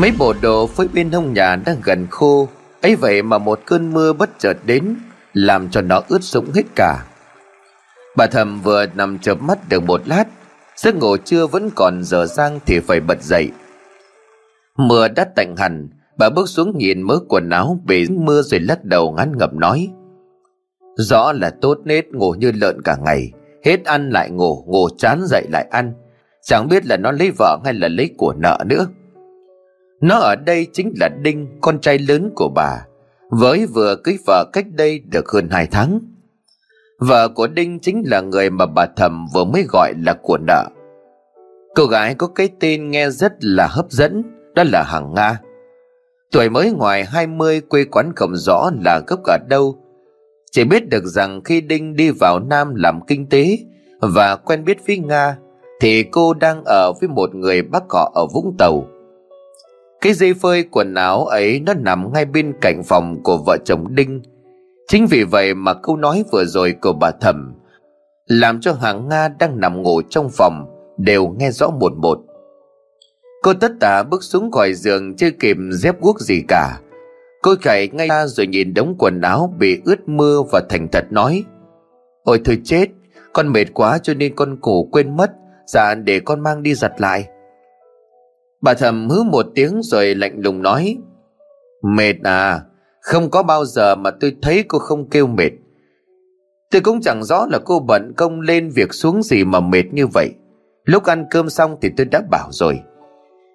Mấy bộ đồ phơi bên hông nhà đang gần khô. Ấy vậy mà một cơn mưa bất chợt đến Làm cho nó ướt sũng hết cả. Bà thầm vừa nằm chợp mắt được một lát Giấc ngủ trưa vẫn còn dở dang thì phải bật dậy. Mưa đã tạnh hẳn Bà bước xuống nhìn mớ quần áo bị mưa rồi lắc đầu ngắn ngập nói Rõ là tốt nết ngủ như lợn cả ngày Hết ăn lại ngủ, ngủ chán dậy lại ăn. Chẳng biết là nó lấy vợ hay là lấy của nợ nữa. Nó ở đây chính là Đinh, con trai lớn của bà. Với vừa cưới vợ cách đây được hơn hai tháng. Vợ của Đinh chính là người mà bà thầm vừa mới gọi là của nợ. Cô gái có cái tên nghe rất là hấp dẫn Đó là Hằng Nga. Tuổi mới ngoài 20 quê quán không rõ là gốc ở đâu. Chỉ biết được rằng khi Đinh đi vào Nam làm kinh tế Và quen biết với Nga Thì cô đang ở với một người bác họ ở Vũng Tàu. Cái dây phơi quần áo ấy nó nằm ngay bên cạnh phòng của vợ chồng Đinh. Chính vì vậy mà câu nói vừa rồi của bà thẩm Làm cho hàng Nga đang nằm ngủ trong phòng Đều nghe rõ một một. Cô tất tả bước xuống khỏi giường chưa kịp dép guốc gì cả. Cô chạy ngay ra rồi nhìn đống quần áo bị ướt mưa và thành thật nói, Ôi thôi chết, Con mệt quá cho nên con cổ quên mất Dạ để con mang đi giặt lại. Bà thầm hứ một tiếng rồi lạnh lùng nói, Mệt à Không có bao giờ mà tôi thấy cô không kêu mệt. Tôi cũng chẳng rõ là cô bận công lên việc xuống gì mà mệt như vậy. Lúc ăn cơm xong thì tôi đã bảo rồi.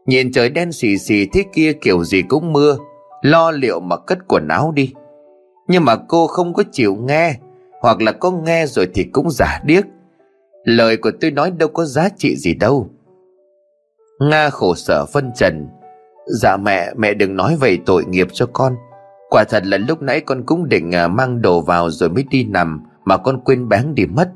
Nhìn trời đen xì xì thế kia kiểu gì cũng mưa, Lo liệu mà cất quần áo đi. Nhưng mà cô không có chịu nghe, Hoặc là có nghe rồi thì cũng giả điếc. Lời của tôi nói đâu có giá trị gì đâu. Nga khổ sở phân trần. Dạ mẹ, mẹ đừng nói về tội nghiệp cho con. Quả thật là lúc nãy con cũng định à, mang đồ vào rồi mới đi nằm Mà con quên bán đi mất.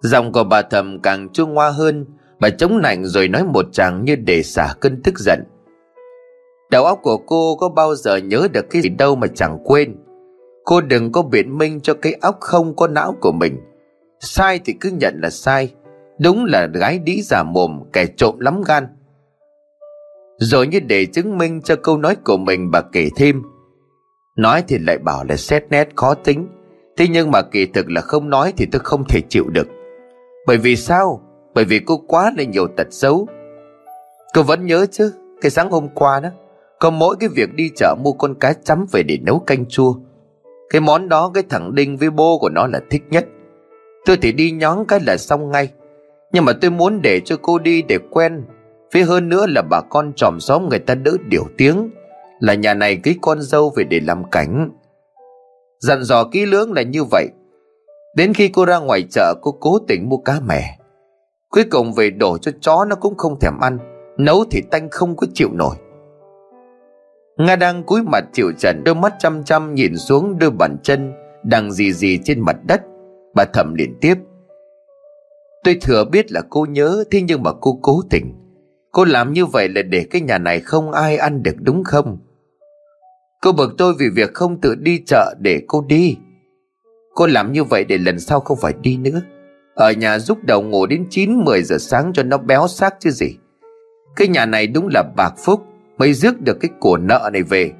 Giọng của bà thầm càng chua ngoa hơn. Bà chống nạnh rồi nói một chàng như để xả cơn tức giận. Đầu óc của cô có bao giờ nhớ được cái gì đâu mà chẳng quên. Cô đừng có biện minh cho cái óc không có não của mình. Sai thì cứ nhận là sai. Đúng là gái đĩ giả mồm, kẻ trộm lắm gan. Rồi như để chứng minh cho câu nói của mình bà kể thêm. Nói thì lại bảo là xét nét khó tính. Thế nhưng mà kỳ thực là không nói thì tôi không thể chịu được. Bởi vì sao? Bởi vì cô quá là nhiều tật xấu. Cô vẫn nhớ chứ, Cái sáng hôm qua đó, Có mỗi cái việc đi chợ mua con cá chấm về để nấu canh chua. Cái món đó, cái thằng Đinh với bố của nó là thích nhất. Tôi thì đi nhón cái là xong ngay. Nhưng mà tôi muốn để cho cô đi để quen. Phía hơn nữa là bà con tròm xóm người ta đỡ điều tiếng. Là nhà này ký con dâu về để làm cảnh. Dặn dò kỹ lưỡng là như vậy. Đến khi cô ra ngoài chợ cô cố tình mua cá mè, Cuối cùng về đổ cho chó nó cũng không thèm ăn. Nấu thì tanh không có chịu nổi. Nga đang cúi mặt chịu trần Đôi mắt chăm chăm nhìn xuống đôi bàn chân Đang gì gì trên mặt đất. Bà thầm liền tiếp. Tôi thừa biết là cô nhớ, Thế nhưng mà cô cố tình. Cô làm như vậy là để cái nhà này không ai ăn được, đúng không? Cô bực tôi vì việc không tự đi chợ để cô đi. Cô làm như vậy để lần sau không phải đi nữa. Ở nhà giúp đầu ngủ đến 9-10 giờ sáng cho nó béo xác chứ gì. Cái nhà này đúng là bạc phúc, Mới rước được cái của nợ này về.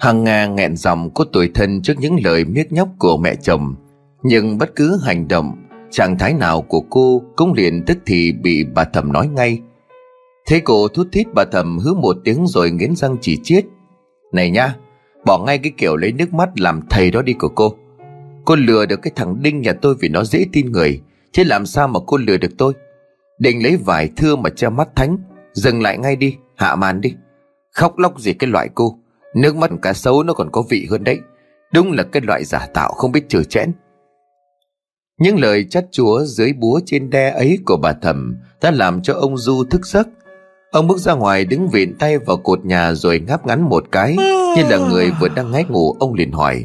Hằng Nga nghẹn dòng có tuổi thân trước những lời miết nhóc của mẹ chồng, Nhưng bất cứ hành động Trạng thái nào của cô cũng liền tức thì bị bà thầm nói ngay. Thế cô thút thít bà thầm hứ một tiếng rồi nghiến răng chỉ chiết. Này nha, Bỏ ngay cái kiểu lấy nước mắt làm thầy đó đi của cô. Cô lừa được cái thằng Đinh nhà tôi vì nó dễ tin người Chứ làm sao mà cô lừa được tôi? Định lấy vải thưa mà che mắt thánh, Dừng lại ngay đi, Hạ màn đi. Khóc lóc gì cái loại cô, Nước mắt cá sấu nó còn có vị hơn đấy. Đúng là cái loại giả tạo không biết trừ chẽn. Những lời chắt chúa dưới búa trên đe ấy của bà thẩm Đã làm cho ông Du thức giấc. Ông bước ra ngoài đứng vịn tay vào cột nhà rồi ngáp ngắn một cái, Như là người vừa đang ngáy ngủ, ông liền hỏi.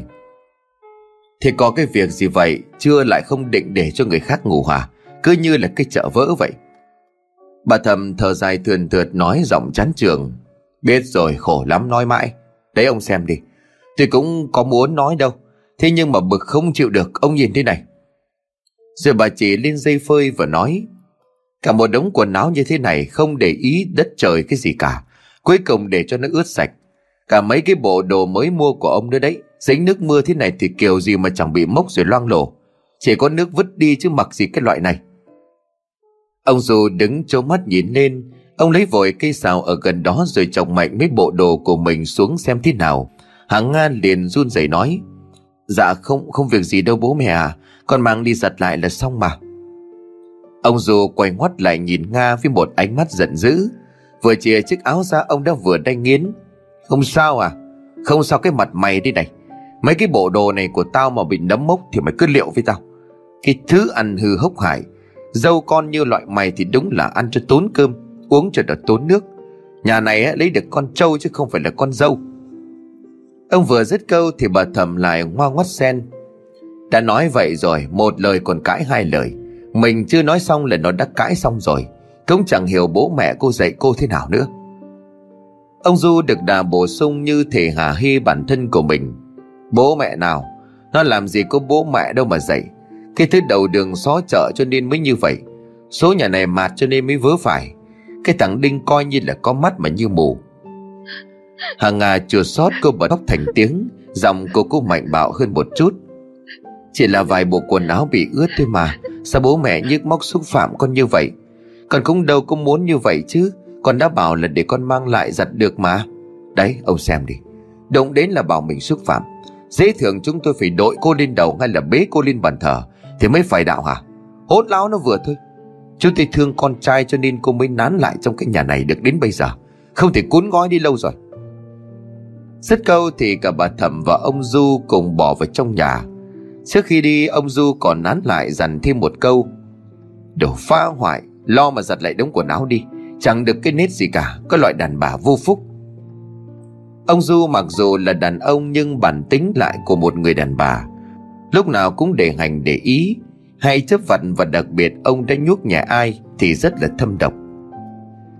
Thì có cái việc gì vậy? Chưa lại không định để cho người khác ngủ hả? Cứ như là cái chợ vỡ vậy. Bà thầm thở dài thườn thượt nói giọng chán trường. Biết rồi, khổ lắm, nói mãi. Đấy, ông xem đi. Tôi cũng có muốn nói đâu. Thế nhưng mà bực không chịu được, Ông nhìn thế này. Rồi bà chỉ lên dây phơi và nói, Cả một đống quần áo như thế này không để ý đất trời cái gì cả. Cuối cùng để cho nó ướt sạch. Cả mấy cái bộ đồ mới mua của ông nữa đấy. Dính nước mưa thế này thì kiểu gì mà chẳng bị mốc rồi loang lổ. Chỉ có nước vứt đi chứ mặc gì cái loại này. Ông dù đứng trố mắt nhìn lên. Ông lấy vội cây xào ở gần đó rồi chọc mạnh mấy bộ đồ của mình xuống xem thế nào. Hàng Nga liền run rẩy nói. Dạ không không việc gì đâu bố mẹ à. Con mang đi giặt lại là xong mà. Ông dù quay ngoắt lại nhìn Nga với một ánh mắt giận dữ. Vừa chìa chiếc áo ra ông đã vừa đanh nghiến. Không sao à? Không sao cái mặt mày đi này. Mấy cái bộ đồ này của tao mà bị nấm mốc thì mày cứ liệu với tao. Cái thứ ăn hư hốc hải. Dâu con như loại mày thì đúng là ăn cho tốn cơm, uống cho đợt tốn nước. Nhà này á, lấy được con trâu chứ không phải là con dâu. Ông vừa dứt câu thì bà thầm lại ngoa ngoắt sen. Đã nói vậy rồi, một lời còn cãi hai lời. Mình chưa nói xong là nó đã cãi xong rồi. Cũng chẳng hiểu bố mẹ cô dạy cô thế nào nữa. Ông Du được đà bổ sung như thể hà hy bản thân của mình. Bố mẹ nào? Nó làm gì có bố mẹ đâu mà dạy. Cái thứ đầu đường xó chợ cho nên mới như vậy. Số nhà này mạt cho nên mới vớ phải. Cái thằng Đinh coi như là có mắt mà như mù. Hàng Nga chùa sót cô bật khóc thành tiếng. Giọng cô cô mạnh bạo hơn một chút. Chỉ là vài bộ quần áo bị ướt thôi mà. Sao bố mẹ nhức móc xúc phạm con như vậy? Con cũng đâu có muốn như vậy chứ. Con đã bảo là để con mang lại giặt được mà. Đấy, ông xem đi. Động đến là bảo mình xúc phạm. Dễ thường chúng tôi phải đội cô lên đầu Hay là bế cô lên bàn thờ, Thì mới phải đạo hả? Hốt láo nó vừa thôi. Chúng tôi thương con trai cho nên cô mới nán lại trong cái nhà này được đến bây giờ. Không thể cuốn gói đi lâu rồi. Dứt câu thì cả bà Thẩm và ông Du cùng bỏ vào trong nhà. Trước khi đi, ông Du còn nán lại dặn thêm một câu. Đồ phá hoại, Lo mà giặt lại đống quần áo đi. Chẳng được cái nết gì cả, Có loại đàn bà vô phúc. Ông Du mặc dù là đàn ông Nhưng bản tính lại của một người đàn bà. Lúc nào cũng để hành, để ý. Hay chấp vặt và đặc biệt Ông đã nhuốc nhà ai Thì rất là thâm độc.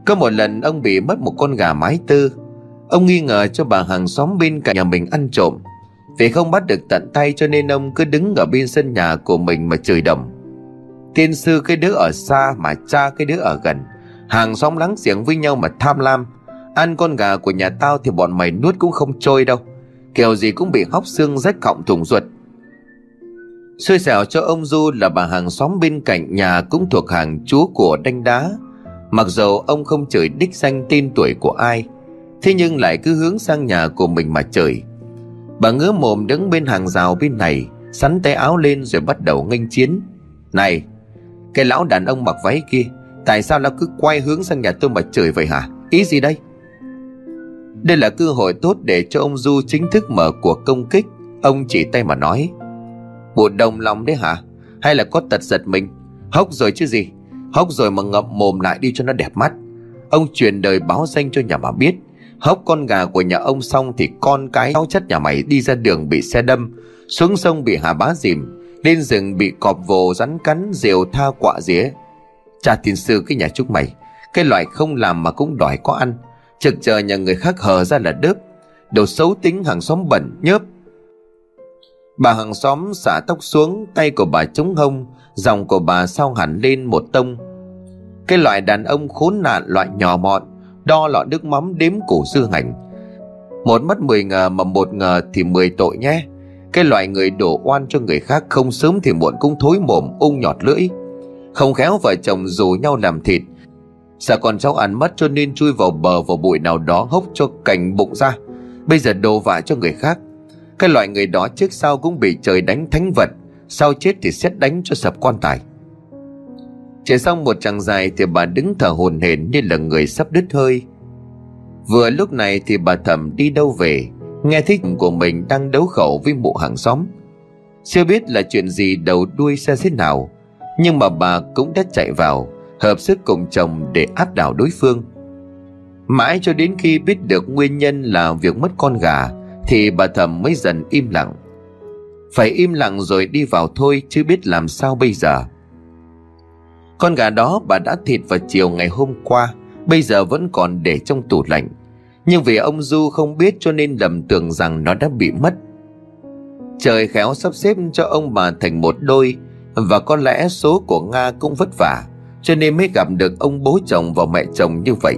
Có một lần ông bị mất một con gà mái tư Ông nghi ngờ cho bà hàng xóm bên cạnh nhà mình ăn trộm vì không bắt được tận tay cho nên ông cứ đứng ở bên sân nhà của mình mà chửi đồng Tiên sư cái đứa ở xa mà cha cái đứa ở gần. Hàng xóm lắng giềng với nhau mà tham lam. Ăn con gà của nhà tao thì bọn mày nuốt cũng không trôi đâu. Kiểu gì cũng bị hóc xương rách cọng thủng ruột. Xui xẻo cho ông Du là bà hàng xóm bên cạnh nhà cũng thuộc hàng chúa của đanh đá. Mặc dù ông không chửi đích danh tên tuổi của ai, Thế nhưng lại cứ hướng sang nhà của mình mà chửi. Bà ngứa mồm đứng bên hàng rào bên này, Sắn tay áo lên rồi bắt đầu nghênh chiến. Này, Cái lão đàn ông mặc váy kia, Tại sao lão cứ quay hướng sang nhà tôi mà chửi vậy hả? Ý gì đây? Đây là cơ hội tốt để cho ông Du chính thức mở cuộc công kích, Ông chỉ tay mà nói. Bộ đồng lòng đấy hả? Hay là có tật giật mình? Hốc rồi chứ gì? Hốc rồi mà ngậm mồm lại đi cho nó đẹp mắt. Ông truyền đời báo danh cho nhà bà biết. Hốc con gà của nhà ông xong thì con cái cháu chất nhà mày đi ra đường bị xe đâm, xuống sông bị hà bá dìm, lên rừng bị cọp vồ rắn cắn, diều tha quạ dĩa. Cha tiên sư cái nhà chúc mày, cái loại không làm mà cũng đòi có ăn, trực chờ nhà người khác hờ ra là đớp, đồ xấu tính hàng xóm bẩn nhớp. Bà hàng xóm xả tóc xuống, tay của bà chống hông, dòng của bà sao hẳn lên một tông. Cái loại đàn ông khốn nạn loại nhỏ mọn, đo lọ nước mắm đếm củ dư hành. Một mất mười ngờ mà một ngờ thì mười tội nhé. Cái loại người đổ oan cho người khác không sớm thì muộn cũng thối mồm, ung nhọt lưỡi. Không khéo vợ chồng rủ nhau làm thịt. Sợ con cháu ăn mất cho nên chui vào bờ vào bụi nào đó hốc cho cành bụng ra. Bây giờ đồ vạ cho người khác. Cái loại người đó trước sau cũng bị trời đánh thánh vật, sau chết thì xét đánh cho sập quan tài. Chạy xong một chặng dài thì bà đứng thở hồn hển như là người sắp đứt hơi. Vừa lúc này thì bà thẩm đi đâu về, nghe thích của mình đang đấu khẩu với mụ hàng xóm. Chưa biết là chuyện gì đầu đuôi xe thế nào, nhưng mà bà cũng đã chạy vào, hợp sức cùng chồng để áp đảo đối phương. Mãi cho đến khi biết được nguyên nhân là việc mất con gà, thì bà thẩm mới dần im lặng. Phải im lặng rồi đi vào thôi chứ biết làm sao bây giờ. Con gà đó bà đã thịt vào chiều ngày hôm qua, Bây giờ vẫn còn để trong tủ lạnh. Nhưng vì ông Du không biết cho nên lầm tưởng rằng nó đã bị mất. Trời khéo sắp xếp cho ông bà thành một đôi, Và có lẽ số của Nga cũng vất vả, Cho nên mới gặp được ông bố chồng và mẹ chồng như vậy.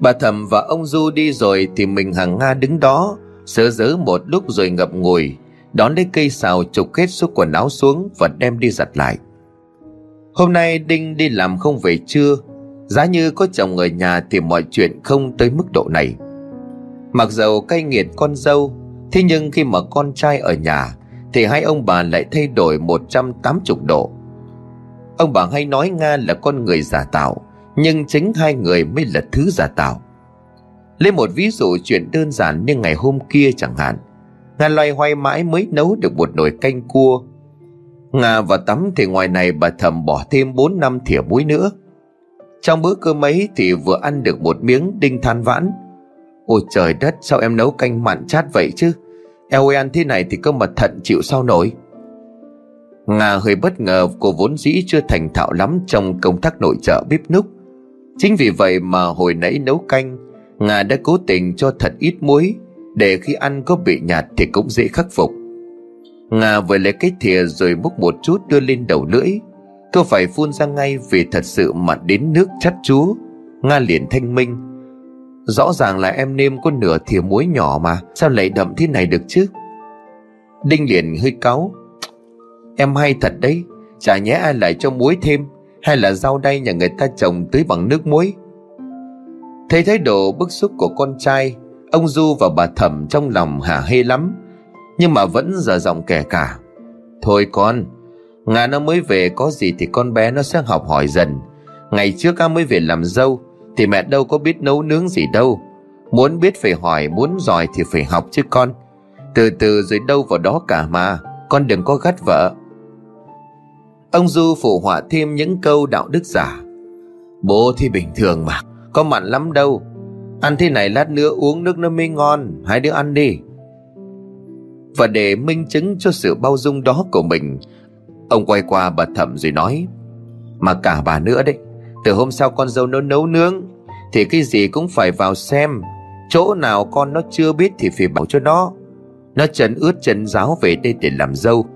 Bà thầm và ông Du đi rồi Thì mình hàng Nga đứng đó, Sớ dớ một lúc rồi ngập ngùi, Đón lấy cây xào trục hết số quần áo xuống Và đem đi giặt lại. Hôm nay Đinh đi làm không về trưa, Giá như có chồng ở nhà Thì mọi chuyện không tới mức độ này. Mặc dầu cay nghiệt con dâu, Thế nhưng khi mà con trai ở nhà Thì hai ông bà lại thay đổi 180 độ. Ông bà hay nói Nga là con người giả tạo, Nhưng chính hai người mới là thứ giả tạo. Lấy một ví dụ chuyện đơn giản như ngày hôm kia chẳng hạn. Nga loay hoay mãi mới nấu được một nồi canh cua Nga và tắm thì ngoài này bà thầm bỏ thêm 4 năm thìa muối nữa. Trong bữa cơm ấy thì vừa ăn được một miếng đinh than vãn. Ôi trời đất, sao em nấu canh mặn chát vậy chứ? Eo ơi, ăn thế này thì cơ mật thận chịu sao nổi? Nga hơi bất ngờ, cô vốn dĩ chưa thành thạo lắm trong công tác nội trợ bếp núc. Chính vì vậy mà hồi nãy nấu canh Nga đã cố tình cho thật ít muối, Để khi ăn có bị nhạt thì cũng dễ khắc phục. Nga vừa lấy cái thìa rồi múc một chút đưa lên đầu lưỡi. Cô phải phun ra ngay vì thật sự mặn đến nước chắt chúa. Nga liền thanh minh. Rõ ràng là em nêm có nửa thìa muối nhỏ mà, Sao lại đậm thế này được chứ? Đinh liền hơi cáu. Em hay thật đấy, Chả nhẽ ai lại cho muối thêm, Hay là rau đay nhà người ta trồng tưới bằng nước muối? Thấy thái độ bức xúc của con trai, Ông Du và bà Thẩm trong lòng hả hê lắm. Nhưng mà vẫn giờ giọng kẻ cả. Thôi con, Ngà nó mới về có gì thì con bé nó sẽ học hỏi dần. Ngày trước ca mới về làm dâu, Thì mẹ đâu có biết nấu nướng gì đâu. Muốn biết phải hỏi, Muốn giỏi thì phải học chứ con. Từ từ rồi đâu vào đó cả mà, Con đừng có gắt vợ. Ông Du phụ họa thêm những câu đạo đức giả. Bố thì bình thường mà, Có mặn lắm đâu. Ăn thế này lát nữa uống nước nó mới ngon, Hai đứa ăn đi. Và để minh chứng cho sự bao dung đó của mình. Ông quay qua bà thẩm rồi nói, Mà cả bà nữa đấy, Từ hôm sau con dâu nó nấu nướng, Thì cái gì cũng phải vào xem. Chỗ nào con nó chưa biết thì phải bảo cho nó. Nó trần ướt chân giáo về đây để làm dâu.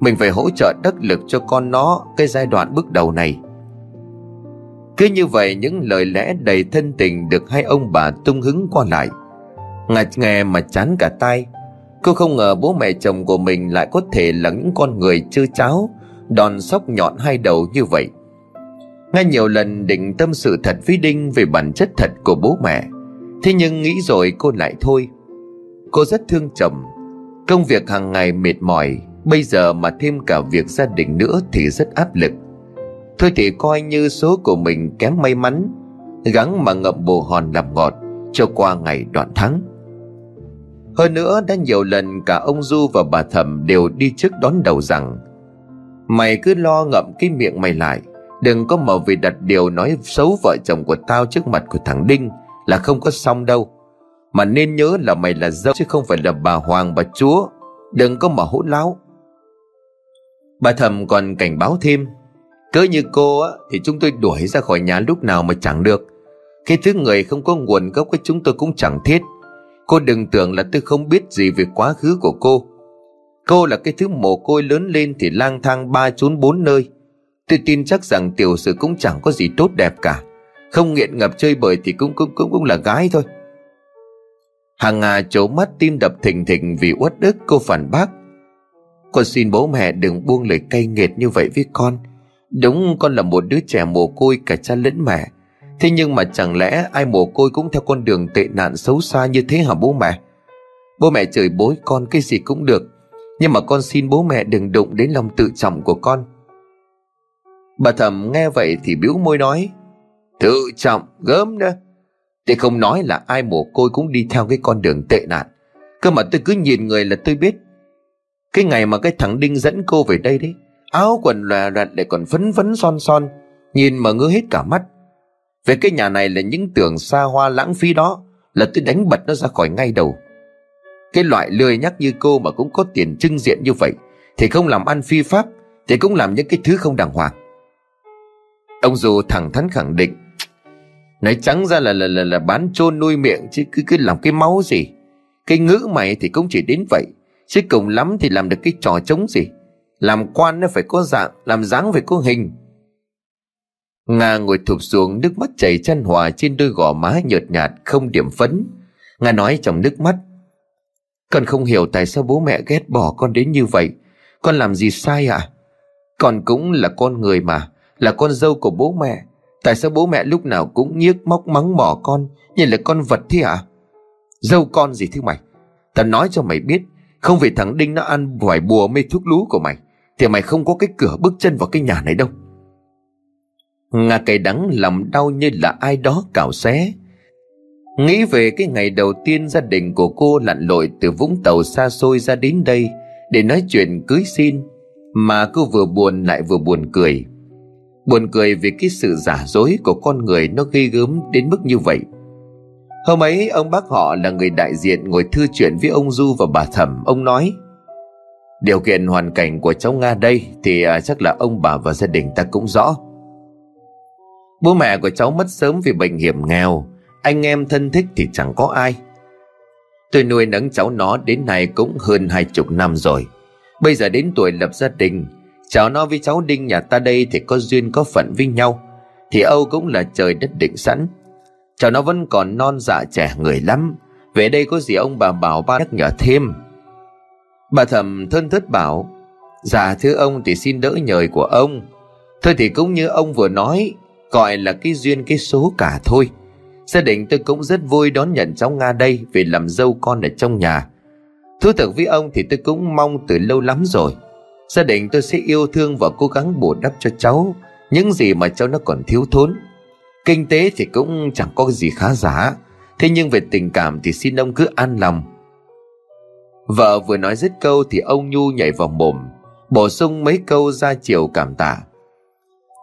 Mình phải hỗ trợ đắc lực cho con nó Cái giai đoạn bước đầu này. Cứ như vậy, những lời lẽ đầy thân tình được hai ông bà tung hứng qua lại. Ngạch nghe mà chán cả tai Cô không ngờ bố mẹ chồng của mình lại có thể là những con người chưa cháo, Đòn sóc nhọn hai đầu như vậy. Ngay nhiều lần định tâm sự thật với Đinh về bản chất thật của bố mẹ, Thế nhưng nghĩ rồi cô lại thôi. Cô rất thương chồng. Công việc hàng ngày mệt mỏi, Bây giờ mà thêm cả việc gia đình nữa thì rất áp lực. Thôi thì coi như số của mình kém may mắn, Gắng mà ngậm bồ hòn làm ngọt Cho qua ngày đoạn thắng hơn nữa, đã nhiều lần cả ông Du và bà Thẩm đều đi trước đón đầu rằng, Mày cứ lo ngậm cái miệng mày lại, Đừng có mở vì đặt điều nói xấu vợ chồng của tao trước mặt của thằng Đinh, Là không có xong đâu. Mà nên nhớ là mày là dâu chứ không phải là bà Hoàng, bà Chúa. Đừng có mà hỗn láo. Bà Thẩm còn cảnh báo thêm, cứ như cô á, Thì chúng tôi đuổi ra khỏi nhà lúc nào mà chẳng được. Cái thứ người không có nguồn gốc của chúng tôi cũng chẳng thiết. Cô đừng tưởng là tôi không biết gì về quá khứ của cô. Cô là cái thứ mồ côi lớn lên thì lang thang ba trốn bốn nơi. Tôi tin chắc rằng tiểu sử cũng chẳng có gì tốt đẹp cả. Không nghiện ngập chơi bời thì cũng cũng cũng cũng là gái thôi. Hàng Nga trố mắt tim đập thình thình vì uất ức, cô phản bác. Con xin bố mẹ đừng buông lời cay nghiệt như vậy với con. Đúng, con là một đứa trẻ mồ côi cả cha lẫn mẹ. Thế nhưng mà chẳng lẽ ai mồ côi cũng theo con đường tệ nạn xấu xa như thế hả bố mẹ? Bố mẹ chửi bối con cái gì cũng được, Nhưng mà con xin bố mẹ đừng đụng đến lòng tự trọng của con. Bà thầm nghe vậy thì biểu môi nói, Tự trọng, gớm đó Thì không nói là ai mồ côi cũng đi theo cái con đường tệ nạn. Cơ mà tôi cứ nhìn người là tôi biết. Cái ngày mà cái thằng Đinh dẫn cô về đây đấy, áo quần lòe loẹt lại còn phấn phấn son son, nhìn mà ngứa hết cả mắt về cái nhà này là những tưởng xa hoa lãng phí đó là tôi đánh bật nó ra khỏi ngay đầu. Cái loại lười nhắc như cô mà cũng có tiền trưng diện như vậy thì không làm ăn phi pháp thì cũng làm những cái thứ không đàng hoàng. Ông dù thẳng thắn khẳng định nói trắng ra là là là, là bán chôn nuôi miệng chứ cứ cứ làm cái máu gì. Cái ngữ mày thì cũng chỉ đến vậy chứ cùng lắm thì làm được cái trò trống gì. Làm quan nó phải có dạng Làm dáng phải có hình. Nga ngồi thụp xuống nước mắt chảy chân hòa trên đôi gò má nhợt nhạt không điểm phấn. Nga nói trong nước mắt. Con không hiểu tại sao bố mẹ ghét bỏ con đến như vậy. Con làm gì sai à? Con cũng là con người mà, là con dâu của bố mẹ. Tại sao bố mẹ lúc nào cũng nhiếc móc mắng mỏ con như là con vật thế à? Dâu con gì thế mày? Tao nói cho mày biết, không vì thằng Đinh nó ăn vài bùa mê thuốc lú của mày, thì mày không có cái cửa bước chân vào cái nhà này đâu ngà cay đắng lòng đau như là ai đó cào xé. Nghĩ về cái ngày đầu tiên gia đình của cô lặn lội từ Vũng Tàu xa xôi ra đến đây để nói chuyện cưới xin, mà cô vừa buồn lại vừa buồn cười. Buồn cười vì cái sự giả dối của con người nó ghi gớm đến mức như vậy. Hôm ấy ông bác họ là người đại diện ngồi thư chuyện với ông Du và bà Thẩm. Ông nói Điều kiện hoàn cảnh của cháu Nga đây thì à, chắc là ông bà và gia đình ta cũng rõ. Bố mẹ của cháu mất sớm vì bệnh hiểm nghèo, anh em thân thích thì chẳng có ai. Tôi nuôi nấng cháu nó đến nay cũng hơn hai chục năm rồi. Bây giờ đến tuổi lập gia đình, cháu nó với cháu Đinh nhà ta đây thì có duyên có phận với nhau. Thì Âu cũng là trời đất định sẵn. Cháu nó vẫn còn non dạ trẻ người lắm. Về đây có gì ông bà bảo ba nhắc nhở thêm. Bà thầm thân thất bảo, Dạ thưa ông thì xin đỡ nhời của ông. Thôi thì cũng như ông vừa nói, gọi là cái duyên cái số cả thôi. Gia đình tôi cũng rất vui đón nhận cháu Nga đây vì làm dâu con ở trong nhà. Thú thực với ông thì tôi cũng mong từ lâu lắm rồi. Gia đình tôi sẽ yêu thương và cố gắng bù đắp cho cháu những gì mà cháu nó còn thiếu thốn. Kinh tế thì cũng chẳng có gì khá giả. Thế nhưng về tình cảm thì xin ông cứ an lòng. Vợ vừa nói dứt câu thì ông Nhu nhảy vào mồm, bổ sung mấy câu ra chiều cảm tạ.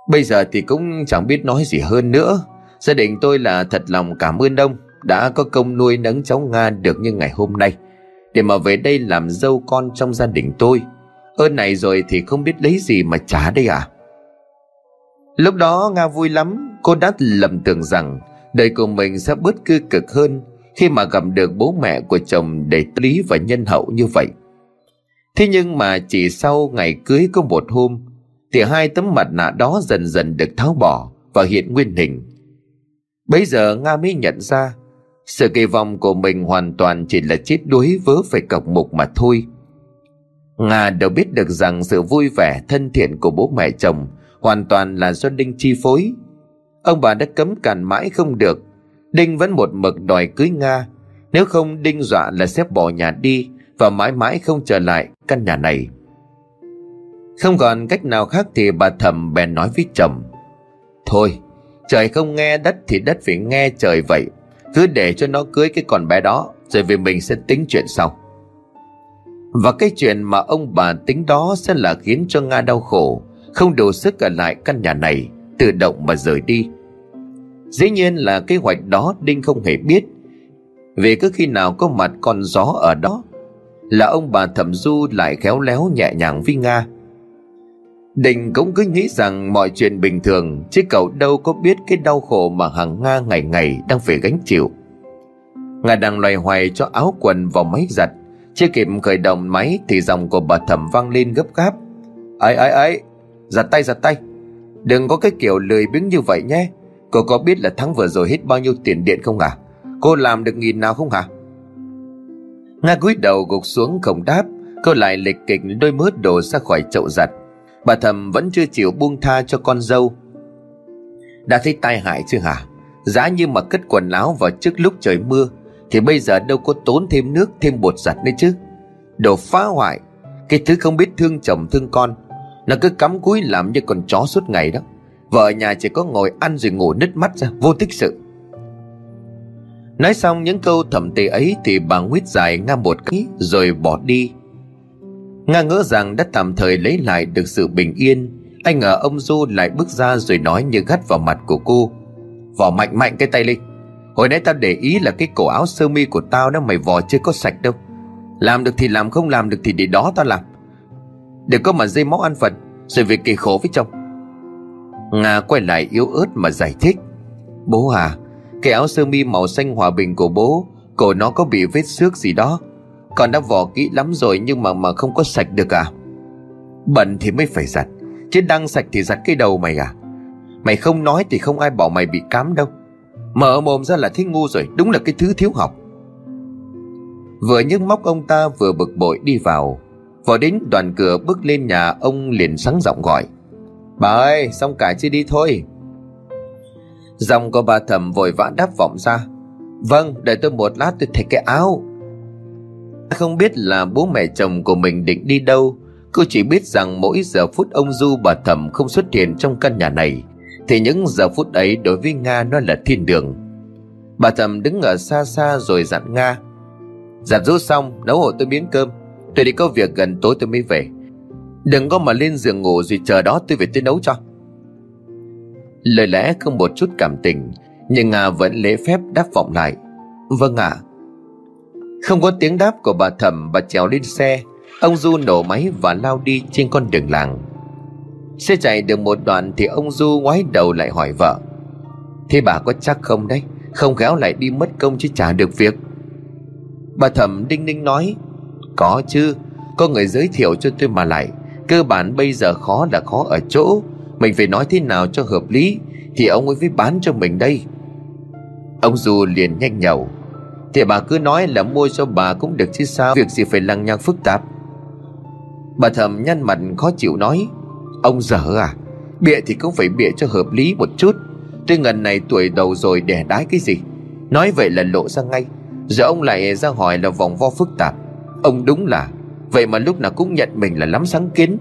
Bây giờ thì cũng chẳng biết nói gì hơn nữa. Gia đình tôi là thật lòng cảm ơn ông đã có công nuôi nấng cháu Nga được như ngày hôm nay. Để mà về đây làm dâu con trong gia đình tôi. Ơn này rồi thì không biết lấy gì mà trả đây à? Lúc đó Nga vui lắm, cô đã lầm tưởng rằng đời của mình sẽ bớt cư cực hơn khi mà gặp được bố mẹ của chồng để lý và nhân hậu như vậy. Thế nhưng mà chỉ sau ngày cưới có một hôm, thì hai tấm mặt nạ đó dần dần được tháo bỏ và hiện nguyên hình. Bây giờ Nga mới nhận ra, sự kỳ vọng của mình hoàn toàn chỉ là chết đuối vớ phải cọc mục mà thôi. Nga đều biết được rằng sự vui vẻ, thân thiện của bố mẹ chồng hoàn toàn là do Đinh chi phối. Ông bà đã cấm cản mãi không được. Đinh vẫn một mực đòi cưới Nga. Nếu không, Đinh dọa là sẽ bỏ nhà đi và mãi mãi không trở lại căn nhà này. Không còn cách nào khác thì bà thầm bèn nói với chồng. Thôi, trời không nghe đất thì đất phải nghe trời vậy. Cứ để cho nó cưới cái con bé đó rồi vì mình sẽ tính chuyện sau. Và cái chuyện mà ông bà tính đó sẽ là khiến cho Nga đau khổ, không đủ sức ở lại căn nhà này, tự động mà rời đi. Dĩ nhiên là kế hoạch đó Đinh không hề biết, vì cứ khi nào có mặt con gió ở đó, là ông bà thẩm du lại khéo léo nhẹ nhàng với Nga. Đình cũng cứ nghĩ rằng mọi chuyện bình thường Chứ cậu đâu có biết cái đau khổ mà hàng Nga ngày ngày đang phải gánh chịu Nga đang loay hoay cho áo quần vào máy giặt chưa kịp khởi động máy thì dòng của bà thẩm vang lên gấp gáp. ấy ấy ấy, giặt tay giặt tay. Đừng có cái kiểu lười biếng như vậy nhé. Cô có biết là tháng vừa rồi hết bao nhiêu tiền điện không à? Cô làm được nghìn nào không hả? Nga cúi đầu gục xuống không đáp. Cô lại lịch kịch đôi mớt đổ ra khỏi chậu giặt. Bà thầm vẫn chưa chịu buông tha cho con dâu. Đã thấy tai hại chưa hả? Giá như mà cất quần áo vào trước lúc trời mưa, thì bây giờ đâu có tốn thêm nước, Thêm bột giặt nữa chứ Đồ phá hoại, Cái thứ không biết thương chồng, thương con, Nó cứ cắm cúi làm như con chó suốt ngày đó Vợ nhà chỉ có ngồi ăn rồi ngủ nứt mắt ra, Vô tích sự Nói xong những câu thầm tệ ấy Thì bà nguyết dài ngang một cái, Rồi bỏ đi Nga ngỡ rằng đã tạm thời lấy lại được sự bình yên, Anh ngờ ông Du lại bước ra rồi nói như gắt vào mặt của cô. Vỏ mạnh mạnh cái tay lên Hồi nãy tao để ý là cái cổ áo sơ mi của tao đó mày vò chưa có sạch đâu. Làm được thì làm, không làm được thì để đó tao làm. Đừng có mà dây máu ăn phần, Rồi việc kỳ khổ với chồng. Nga quay lại yếu ớt mà giải thích. Bố à Cái áo sơ mi màu xanh hòa bình của bố, Cổ nó có bị vết xước gì đó. Còn đã vò kỹ lắm rồi Nhưng mà mà không có sạch được à? Bẩn thì mới phải giặt, Chứ đang sạch thì giặt cái đầu mày à? Mày không nói thì không ai bảo mày bị cám đâu. Mở mồm ra là thích ngu rồi, Đúng là cái thứ thiếu học. Vừa nhấc móc ông ta vừa bực bội đi vào. Vào đến đoàn cửa bước lên nhà Ông liền sáng giọng gọi. Bà ơi, xong cả chưa đi thôi? Dòng của bà thầm vội vã đáp vọng ra. Vâng đợi tôi một lát tôi thay cái áo. Không biết là bố mẹ chồng của mình định đi đâu. Cô chỉ biết rằng mỗi giờ phút ông Du bà Thẩm không xuất hiện trong căn nhà này. Thì những giờ phút ấy đối với Nga nó là thiên đường. Bà Thẩm đứng ở xa xa rồi dặn Nga, Giặt rút xong, nấu hộ tôi biến cơm. Tôi đi có việc gần tối tôi mới về. Đừng có mà lên giường ngủ rồi chờ đó tôi về tôi nấu cho. Lời lẽ không một chút cảm tình, Nhưng Nga vẫn lễ phép đáp vọng lại Vâng ạ. à. Không có tiếng đáp của bà thẩm, Bà trèo lên xe. Ông Du nổ máy và lao đi trên con đường làng. Xe chạy được một đoạn Thì ông Du ngoái đầu lại hỏi vợ. Thế bà có chắc không đấy? Không khéo lại đi mất công chứ trả được việc. Bà thẩm đinh ninh nói, Có chứ, Có người giới thiệu cho tôi mà lại. Cơ bản bây giờ khó là khó ở chỗ. Mình phải nói thế nào cho hợp lý Thì ông ấy mới bán cho mình đây. Ông Du liền nhanh nhậu thì bà cứ nói là mua cho bà cũng được chứ sao? Việc gì phải lằng nhằng phức tạp? Bà thầm nhăn mặt, khó chịu nói, Ông dở à? Bịa thì cũng phải bịa cho hợp lý một chút. Tôi ngần này tuổi đầu rồi đẻ đái cái gì? Nói vậy là lộ ra ngay. Giờ ông lại ra hỏi là vòng vo phức tạp. Ông đúng là, Vậy mà lúc nào cũng nhận mình là lắm sáng kiến.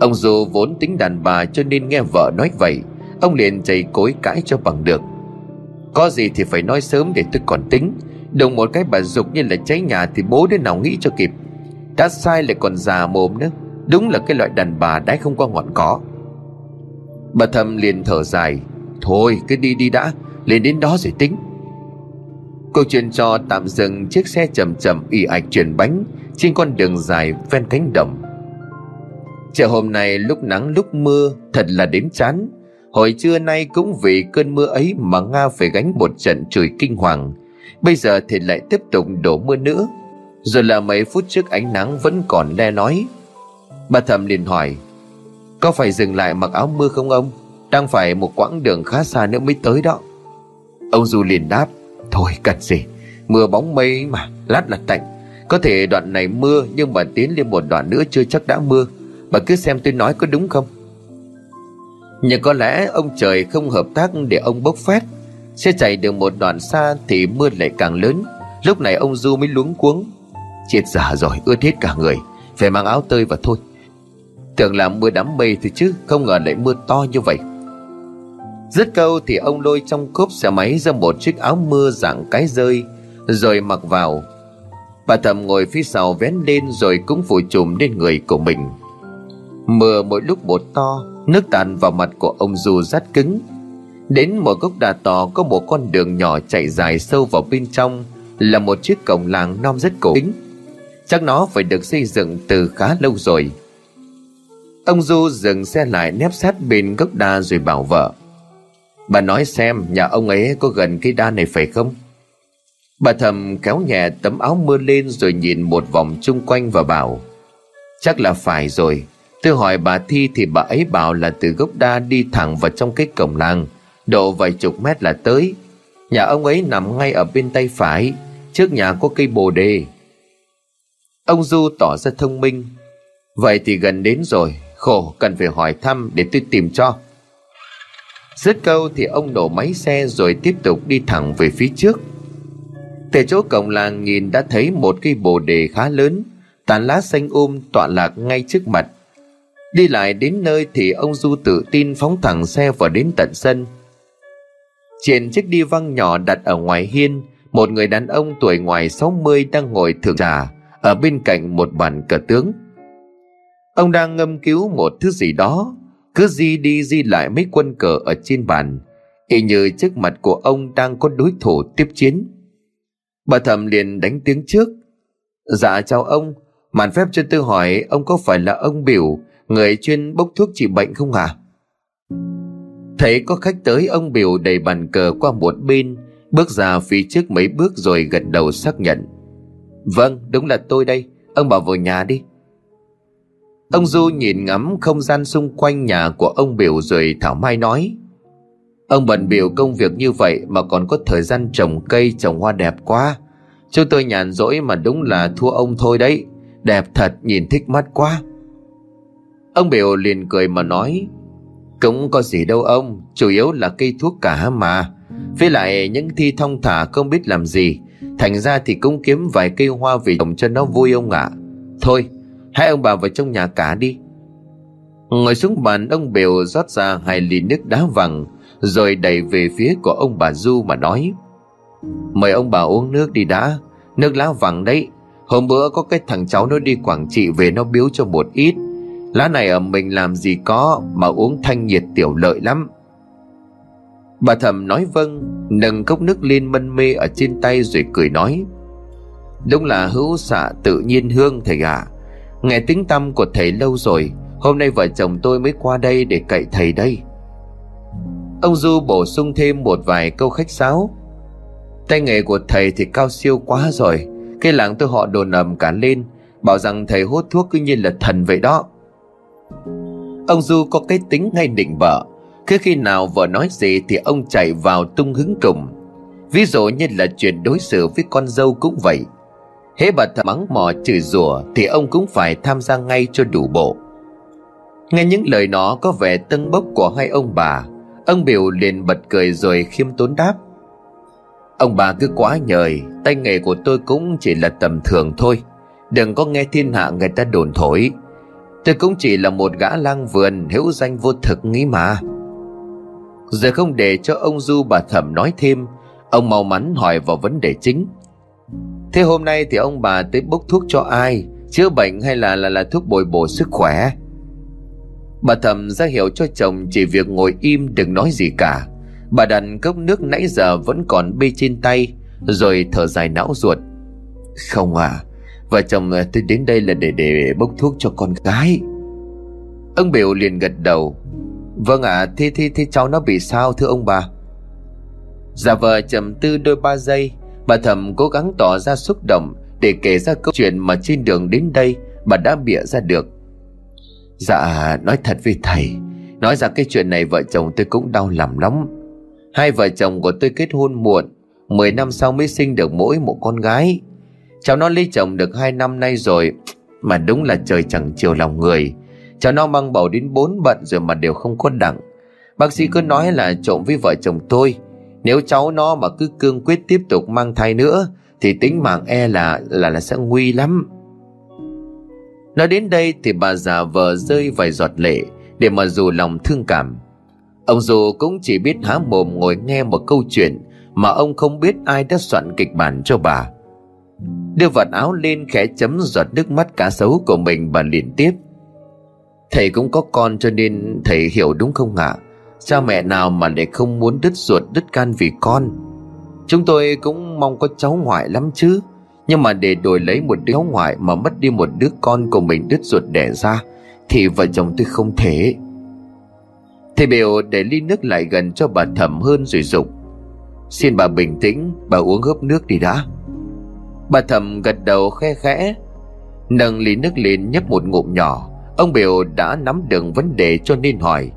Ông dù vốn tính đàn bà cho nên nghe vợ nói vậy, Ông liền chảy cối cãi cho bằng được. Có gì thì phải nói sớm để tôi còn tính. Đồng một cái bà dục như là cháy nhà Thì bố đứa nào nghĩ cho kịp. Đã sai lại còn già mồm nữa. Đúng là cái loại đàn bà đãi không qua ngọn cỏ. Bà thầm liền thở dài. Thôi, cứ đi đi đã. Lên đến đó rồi tính. Câu chuyện cho tạm dừng. Chiếc xe chậm chậm ỉ ạch chuyển bánh Trên con đường dài ven cánh đồng. Chợ hôm nay lúc nắng lúc mưa, Thật là đến chán. Hồi trưa nay cũng vì cơn mưa ấy Mà Nga phải gánh một trận chửi kinh hoàng. Bây giờ thì lại tiếp tục đổ mưa nữa. Rồi là mấy phút trước ánh nắng vẫn còn le nói Bà thầm liền hỏi, Có phải dừng lại mặc áo mưa không ông? Đang phải một quãng đường khá xa nữa mới tới đó. Ông Du liền đáp, Thôi cần gì, Mưa bóng mây mà, Lát là tạnh. Có thể đoạn này mưa Nhưng mà tiến lên một đoạn nữa chưa chắc đã mưa. Bà cứ xem tôi nói có đúng không? Nhưng có lẽ ông trời không hợp tác để ông bốc phét. Xe chạy được một đoạn xa thì mưa lại càng lớn. Lúc này ông Du mới luống cuống. Chết giả rồi, ướt hết cả người. Phải mang áo tơi và thôi. Tưởng là mưa đám mây thì chứ, Không ngờ lại mưa to như vậy. Dứt câu thì ông lôi trong cốp xe máy ra một chiếc áo mưa dạng cái rơi, Rồi mặc vào. Bà thầm ngồi phía sau vén lên rồi cũng phủ trùm lên người của mình. Mưa mỗi lúc một to Nước tàn vào mặt của ông Du rất cứng. Đến một gốc đà to có một con đường nhỏ chạy dài sâu vào bên trong, Là một chiếc cổng làng non rất cổ kính. Chắc nó phải được xây dựng từ khá lâu rồi. Ông Du dừng xe lại nép sát bên gốc đa rồi bảo vợ, Bà nói xem, nhà ông ấy có gần cái đa này phải không? Bà thầm kéo nhẹ tấm áo mưa lên rồi nhìn một vòng chung quanh và bảo, Chắc là phải rồi Tôi hỏi bà Thi thì bà ấy bảo là từ gốc đa đi thẳng vào trong cái cổng làng, Độ vài chục mét là tới. Nhà ông ấy nằm ngay ở bên tay phải, Trước nhà có cây bồ đề. Ông Du tỏ ra thông minh. Vậy thì gần đến rồi, Khổ, cần phải hỏi thăm để tôi tìm cho. Dứt câu thì ông nổ máy xe rồi tiếp tục đi thẳng về phía trước. Từ chỗ cổng làng nhìn đã thấy một cây bồ đề khá lớn, Tàn lá xanh um tọa lạc ngay trước mặt. Đi lại đến nơi thì ông Du tự tin phóng thẳng xe vào đến tận sân. Trên chiếc đi văng nhỏ đặt ở ngoài hiên, Một người đàn ông tuổi ngoài 60 đang ngồi thưởng trà Ở bên cạnh một bàn cờ tướng. Ông đang ngâm cứu một thứ gì đó, cứ di đi di lại mấy quân cờ ở trên bàn, y như trước mặt của ông đang có đối thủ tiếp chiến. Bà thầm liền đánh tiếng trước. Dạ chào ông. Màn phép cho tôi hỏi ông có phải là ông biểu người chuyên bốc thuốc trị bệnh không hả? Thấy có khách tới, ông biểu đẩy bàn cờ qua một bên, bước ra phía trước mấy bước rồi gật đầu xác nhận. Vâng đúng là tôi đây, ông bảo vào nhà đi. Ông Du nhìn ngắm không gian xung quanh nhà của ông Biểu rồi Thảo Mai nói. Ông bận biểu công việc như vậy mà còn có thời gian trồng cây, trồng hoa đẹp quá. Chúng tôi nhàn rỗi mà đúng là thua ông thôi đấy. Đẹp thật, nhìn thích mắt quá. Ông Biểu liền cười mà nói, Cũng có gì đâu ông, Chủ yếu là cây thuốc cả mà. Với lại những thi thông thả không biết làm gì, Thành ra thì cũng kiếm vài cây hoa về trồng cho nó vui ông ạ. À. Thôi, hai ông bà vào trong nhà cả đi. Ngồi xuống bàn, ông Biểu rót ra hai ly nước đá vàng, Rồi đẩy về phía của ông bà Du mà nói, Mời ông bà uống nước đi đã, Nước lá vàng đấy. Hôm bữa có cái thằng cháu nó đi Quảng Trị về nó biếu cho một ít. Lá này ở mình làm gì có Mà uống thanh nhiệt tiểu lợi lắm. Bà thầm nói vâng Nâng cốc nước lên mân mê ở trên tay rồi cười nói. Đúng là hữu xạ tự nhiên hương thầy ạ. À. Nghe tiếng tâm của thầy lâu rồi, Hôm nay vợ chồng tôi mới qua đây để cậy thầy đây. Ông Du bổ sung thêm một vài câu khách sáo. Tay nghề của thầy thì cao siêu quá rồi, Cái làng tôi họ đồn ầm cả lên, Bảo rằng thầy hút thuốc cứ như là thần vậy đó. Ông Du có cái tính ngay định vợ. Cứ khi nào vợ nói gì thì ông chạy vào tung hứng cùng Ví dụ như là chuyện đối xử với con dâu cũng vậy. Hễ bà thầm mắng mò chửi rủa Thì ông cũng phải tham gia ngay cho đủ bộ. Nghe những lời nó có vẻ tân bốc của hai ông bà, Ông biểu liền bật cười rồi khiêm tốn đáp. Ông bà cứ quá nhời, Tay nghề của tôi cũng chỉ là tầm thường thôi. Đừng có nghe thiên hạ người ta đồn thổi. Tôi cũng chỉ là một gã lang vườn hữu danh vô thực nghĩ mà. Giờ không để cho ông Du bà thẩm nói thêm, Ông mau mắn hỏi vào vấn đề chính. Thế hôm nay thì ông bà tới bốc thuốc cho ai? Chữa bệnh hay là là là thuốc bồi bổ sức khỏe? Bà thẩm ra hiệu cho chồng chỉ việc ngồi im đừng nói gì cả. Bà đặt cốc nước nãy giờ vẫn còn bê trên tay, Rồi thở dài não ruột. Không à Vợ chồng à, tôi đến đây là để để bốc thuốc cho con gái. Ông biểu liền gật đầu. Vâng ạ à, thế, thế, thế cháu nó bị sao thưa ông bà? Giả vợ trầm tư đôi ba giây Bà thầm cố gắng tỏ ra xúc động Để kể ra câu chuyện mà trên đường đến đây Bà đã bịa ra được. Dạ nói thật với thầy Nói ra cái chuyện này vợ chồng tôi cũng đau lòng lắm. Hai vợ chồng của tôi kết hôn muộn Mười năm sau mới sinh được mỗi một con gái. Cháu nó lấy chồng được hai năm nay rồi, Mà đúng là trời chẳng chiều lòng người. Cháu nó mang bầu đến bốn bận rồi mà đều không có đặng. Bác sĩ cứ nói là trộm với vợ chồng tôi. Nếu cháu nó mà cứ cương quyết tiếp tục mang thai nữa, Thì tính mạng e là là là sẽ nguy lắm. Nói đến đây thì bà già vợ rơi vài giọt lệ, Để mà dù lòng thương cảm. Ông dù cũng chỉ biết há mồm ngồi nghe một câu chuyện Mà ông không biết ai đã soạn kịch bản cho bà. Đưa vạt áo lên khẽ chấm giọt nước mắt cá sấu của mình và liền tiếp. Thầy cũng có con cho nên thầy hiểu đúng không ạ? Cha mẹ nào mà lại không muốn đứt ruột, đứt can vì con? Chúng tôi cũng mong có cháu ngoại lắm chứ. Nhưng mà để đổi lấy một đứa ngoại mà mất đi một đứa con của mình đứt ruột đẻ ra, Thì vợ chồng tôi không thể. Thầy biểu để ly nước lại gần cho bà thầm hơn rồi dục. Xin bà bình tĩnh, Bà uống hớp nước đi đã. Bà thầm gật đầu khe khẽ Nâng ly nước lên nhấp một ngụm nhỏ. Ông biểu đã nắm được vấn đề cho nên hỏi.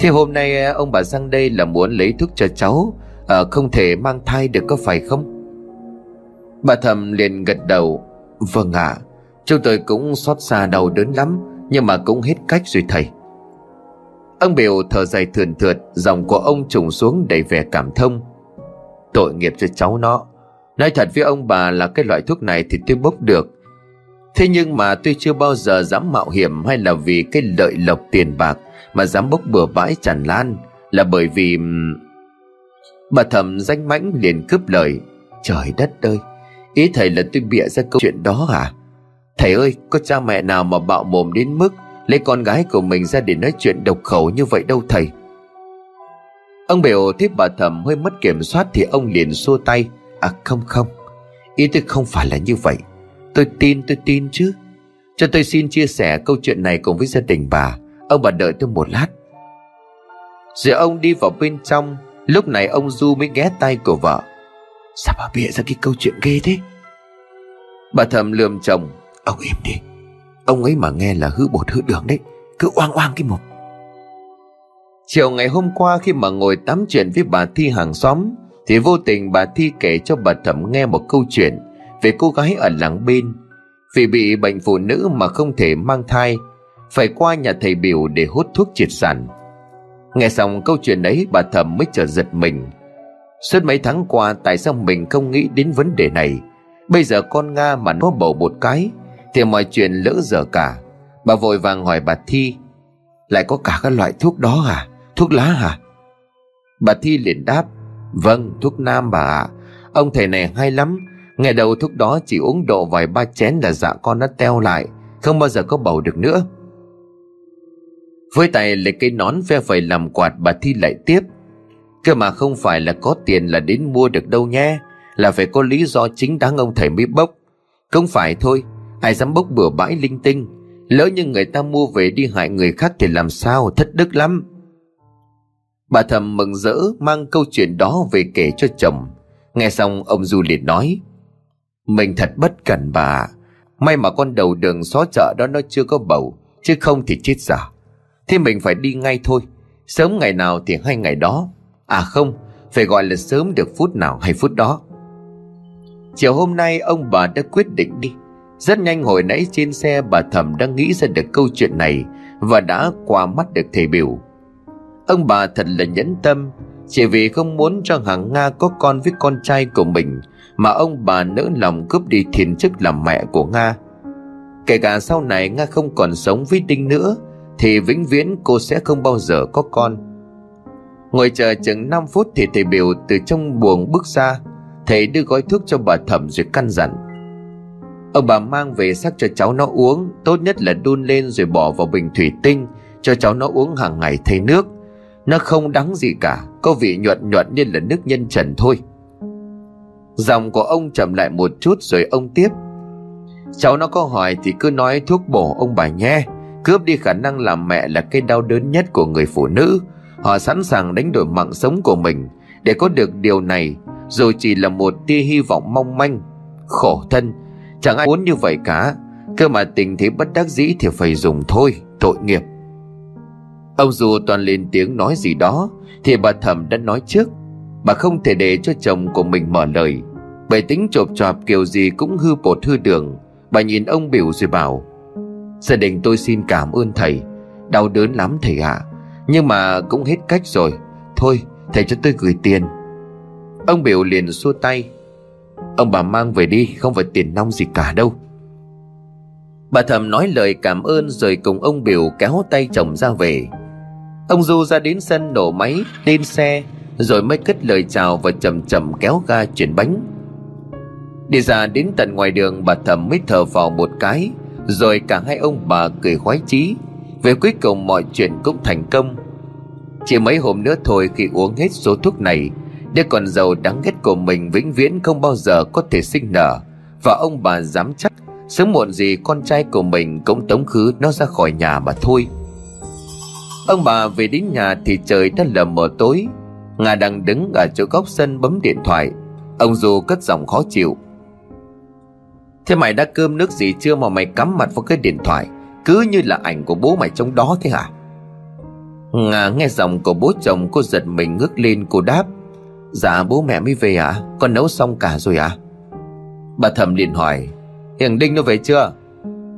Thế hôm nay à, ông bà sang đây là muốn lấy thuốc cho cháu à, Không thể mang thai được có phải không? Bà thầm liền gật đầu. Vâng ạ à, Chúng tôi cũng xót xa đau đớn lắm Nhưng mà cũng hết cách rồi thầy. Ông biểu thở dài thườn thượt Giọng của ông trùng xuống đầy vẻ cảm thông. Tội nghiệp cho cháu nó. Nói thật với ông bà là cái loại thuốc này thì tôi bốc được. Thế nhưng mà tôi chưa bao giờ dám mạo hiểm hay là vì cái lợi lộc tiền bạc mà dám bốc bừa bãi tràn lan là bởi vì... Bà thầm danh mãnh liền cướp lời. Trời đất ơi, Ý thầy là tôi bịa ra câu chuyện đó à Thầy ơi, có cha mẹ nào mà bạo mồm đến mức Lấy con gái của mình ra để nói chuyện độc khẩu như vậy đâu thầy? Ông biểu thấy bà thầm hơi mất kiểm soát Thì ông liền xua tay. À không không. Ý tôi không phải là như vậy. Tôi tin tôi tin chứ. Cho tôi xin chia sẻ câu chuyện này cùng với gia đình bà. Ông bà đợi tôi một lát. Rồi ông đi vào bên trong. Lúc này ông Du mới ghé tay của vợ. Sao bà bịa ra cái câu chuyện ghê thế? Bà thầm lườm chồng. Ông im đi. Ông ấy mà nghe là hư bột hư đường đấy. Cứ oang oang cái mồm. Chiều ngày hôm qua khi mà ngồi tám chuyện với bà Thi hàng xóm thì vô tình bà Thi kể cho bà Thẩm nghe một câu chuyện Về cô gái ở làng bên. Vì bị bệnh phụ nữ mà không thể mang thai, Phải qua nhà thầy biểu để hút thuốc triệt sản. Nghe xong câu chuyện ấy, bà Thẩm mới chợt giật mình. Suốt mấy tháng qua, tại sao mình không nghĩ đến vấn đề này? Bây giờ con Nga mà nó bầu một cái, Thì mọi chuyện lỡ dở cả. Bà vội vàng hỏi bà Thi, Lại có cả các loại thuốc đó à Thuốc lá hả? Bà Thi liền đáp Vâng thuốc nam bà ạ. Ông thầy này hay lắm. Ngày đầu thuốc đó chỉ uống độ vài ba chén là dạ con nó teo lại. Không bao giờ có bầu được nữa. Với tay lấy cây nón phe phẩy làm quạt bà Thi lại tiếp. Cơ mà không phải là có tiền là đến mua được đâu nhé. Là phải có lý do chính đáng ông thầy mới bốc. Không phải thôi, Ai dám bốc bừa bãi linh tinh. Lỡ như người ta mua về đi hại người khác thì làm sao, thất đức lắm. Bà thầm mừng rỡ, mang câu chuyện đó về kể cho chồng. Nghe xong, ông Du liền nói, Mình thật bất cẩn bà. May mà con đầu đường xó chợ đó nó chưa có bầu, Chứ không thì chết giả Thế mình phải đi ngay thôi. Sớm ngày nào thì hay ngày đó. À không, Phải gọi là sớm được phút nào hay phút đó. Chiều hôm nay, ông bà đã quyết định đi. Rất nhanh hồi nãy trên xe, bà thầm đã nghĩ ra được câu chuyện này Và đã qua mắt được thầy biểu. Ông bà thật là nhẫn tâm, Chỉ vì không muốn cho hàng Nga có con với con trai của mình, Mà ông bà nỡ lòng cướp đi thiền chức làm mẹ của Nga. Kể cả sau này Nga không còn sống với Đinh nữa, Thì vĩnh viễn cô sẽ không bao giờ có con. Ngồi chờ chừng 5 phút thì thầy biểu từ trong buồng bước ra, Thầy đưa gói thuốc cho bà thẩm rồi căn dặn. Ông bà mang về sắc cho cháu nó uống, Tốt nhất là đun lên rồi bỏ vào bình thủy tinh, Cho cháu nó uống hàng ngày thay nước. Nó không đắng gì cả, Có vị nhuận nhuận như là nước nhân trần thôi. Dòng của ông chậm lại một chút rồi ông tiếp. Cháu nó có hỏi thì cứ nói thuốc bổ, ông bà nhé. Cướp đi khả năng làm mẹ là cái đau đớn nhất của người phụ nữ. Họ sẵn sàng đánh đổi mạng sống của mình. Để có được điều này Rồi chỉ là một tia hy vọng mong manh, Khổ thân, Chẳng ai muốn như vậy cả. Cơ mà tình thế bất đắc dĩ thì phải dùng thôi, Tội nghiệp. Ông dù toàn lên tiếng nói gì đó, Thì bà thẩm đã nói trước. Bà không thể để cho chồng của mình mở lời. Bởi tính chộp chọp kiểu gì cũng hư bột hư đường. Bà nhìn ông biểu rồi bảo, Gia đình tôi xin cảm ơn thầy. Đau đớn lắm thầy ạ. À. Nhưng mà cũng hết cách rồi. Thôi, thầy cho tôi gửi tiền. Ông biểu liền xua tay, Ông bà mang về đi, Không phải tiền nong gì cả đâu. Bà thầm nói lời cảm ơn Rồi cùng ông biểu kéo tay chồng ra về. Ông Du ra đến sân nổ máy, Lên xe, Rồi mới cất lời chào Và chậm chậm kéo ga chuyển bánh. Đi ra đến tận ngoài đường, Bà thầm mới thở vào một cái, Rồi cả hai ông bà cười khoái chí. Về cuối cùng mọi chuyện cũng thành công. Chỉ mấy hôm nữa thôi khi uống hết số thuốc này, Đứa con giàu đáng ghét của mình vĩnh viễn không bao giờ có thể sinh nở. Và ông bà dám chắc, Sớm muộn gì con trai của mình cũng tống khứ nó ra khỏi nhà mà thôi. Ông bà về đến nhà thì trời đã lờ mờ tối. Nga đang đứng ở chỗ góc sân bấm điện thoại. Ông Du cất giọng khó chịu. Thế mày đã cơm nước gì chưa mà mày cắm mặt vào cái điện thoại? Cứ như là ảnh của bố mày trong đó thế hả? Nga nghe giọng của bố chồng, cô giật mình ngước lên, cô đáp. Dạ bố mẹ mới về à Con nấu xong cả rồi à Bà thầm liền hỏi. Hiền Đinh nó về chưa?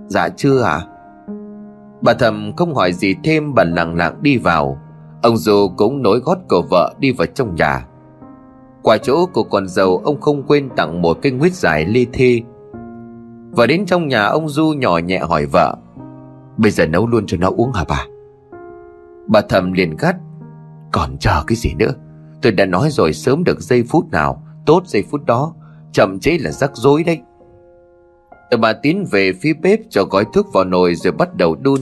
Dạ chưa à Bà thầm không hỏi gì thêm Bà lặng lặng đi vào. Ông du cũng nối gót của vợ đi vào trong nhà. Qua chỗ của con dâu, Ông không quên tặng một cái nguyết giải ly thi. Và đến trong nhà, ông Du nhỏ nhẹ hỏi vợ, Bây giờ nấu luôn cho nó uống hả bà? Bà thầm liền gắt, Còn chờ cái gì nữa? Tôi đã nói rồi, sớm được giây phút nào, Tốt giây phút đó. Chậm chế là rắc rối đấy. Rồi bà tiến về phía bếp, cho gói thuốc vào nồi rồi bắt đầu đun.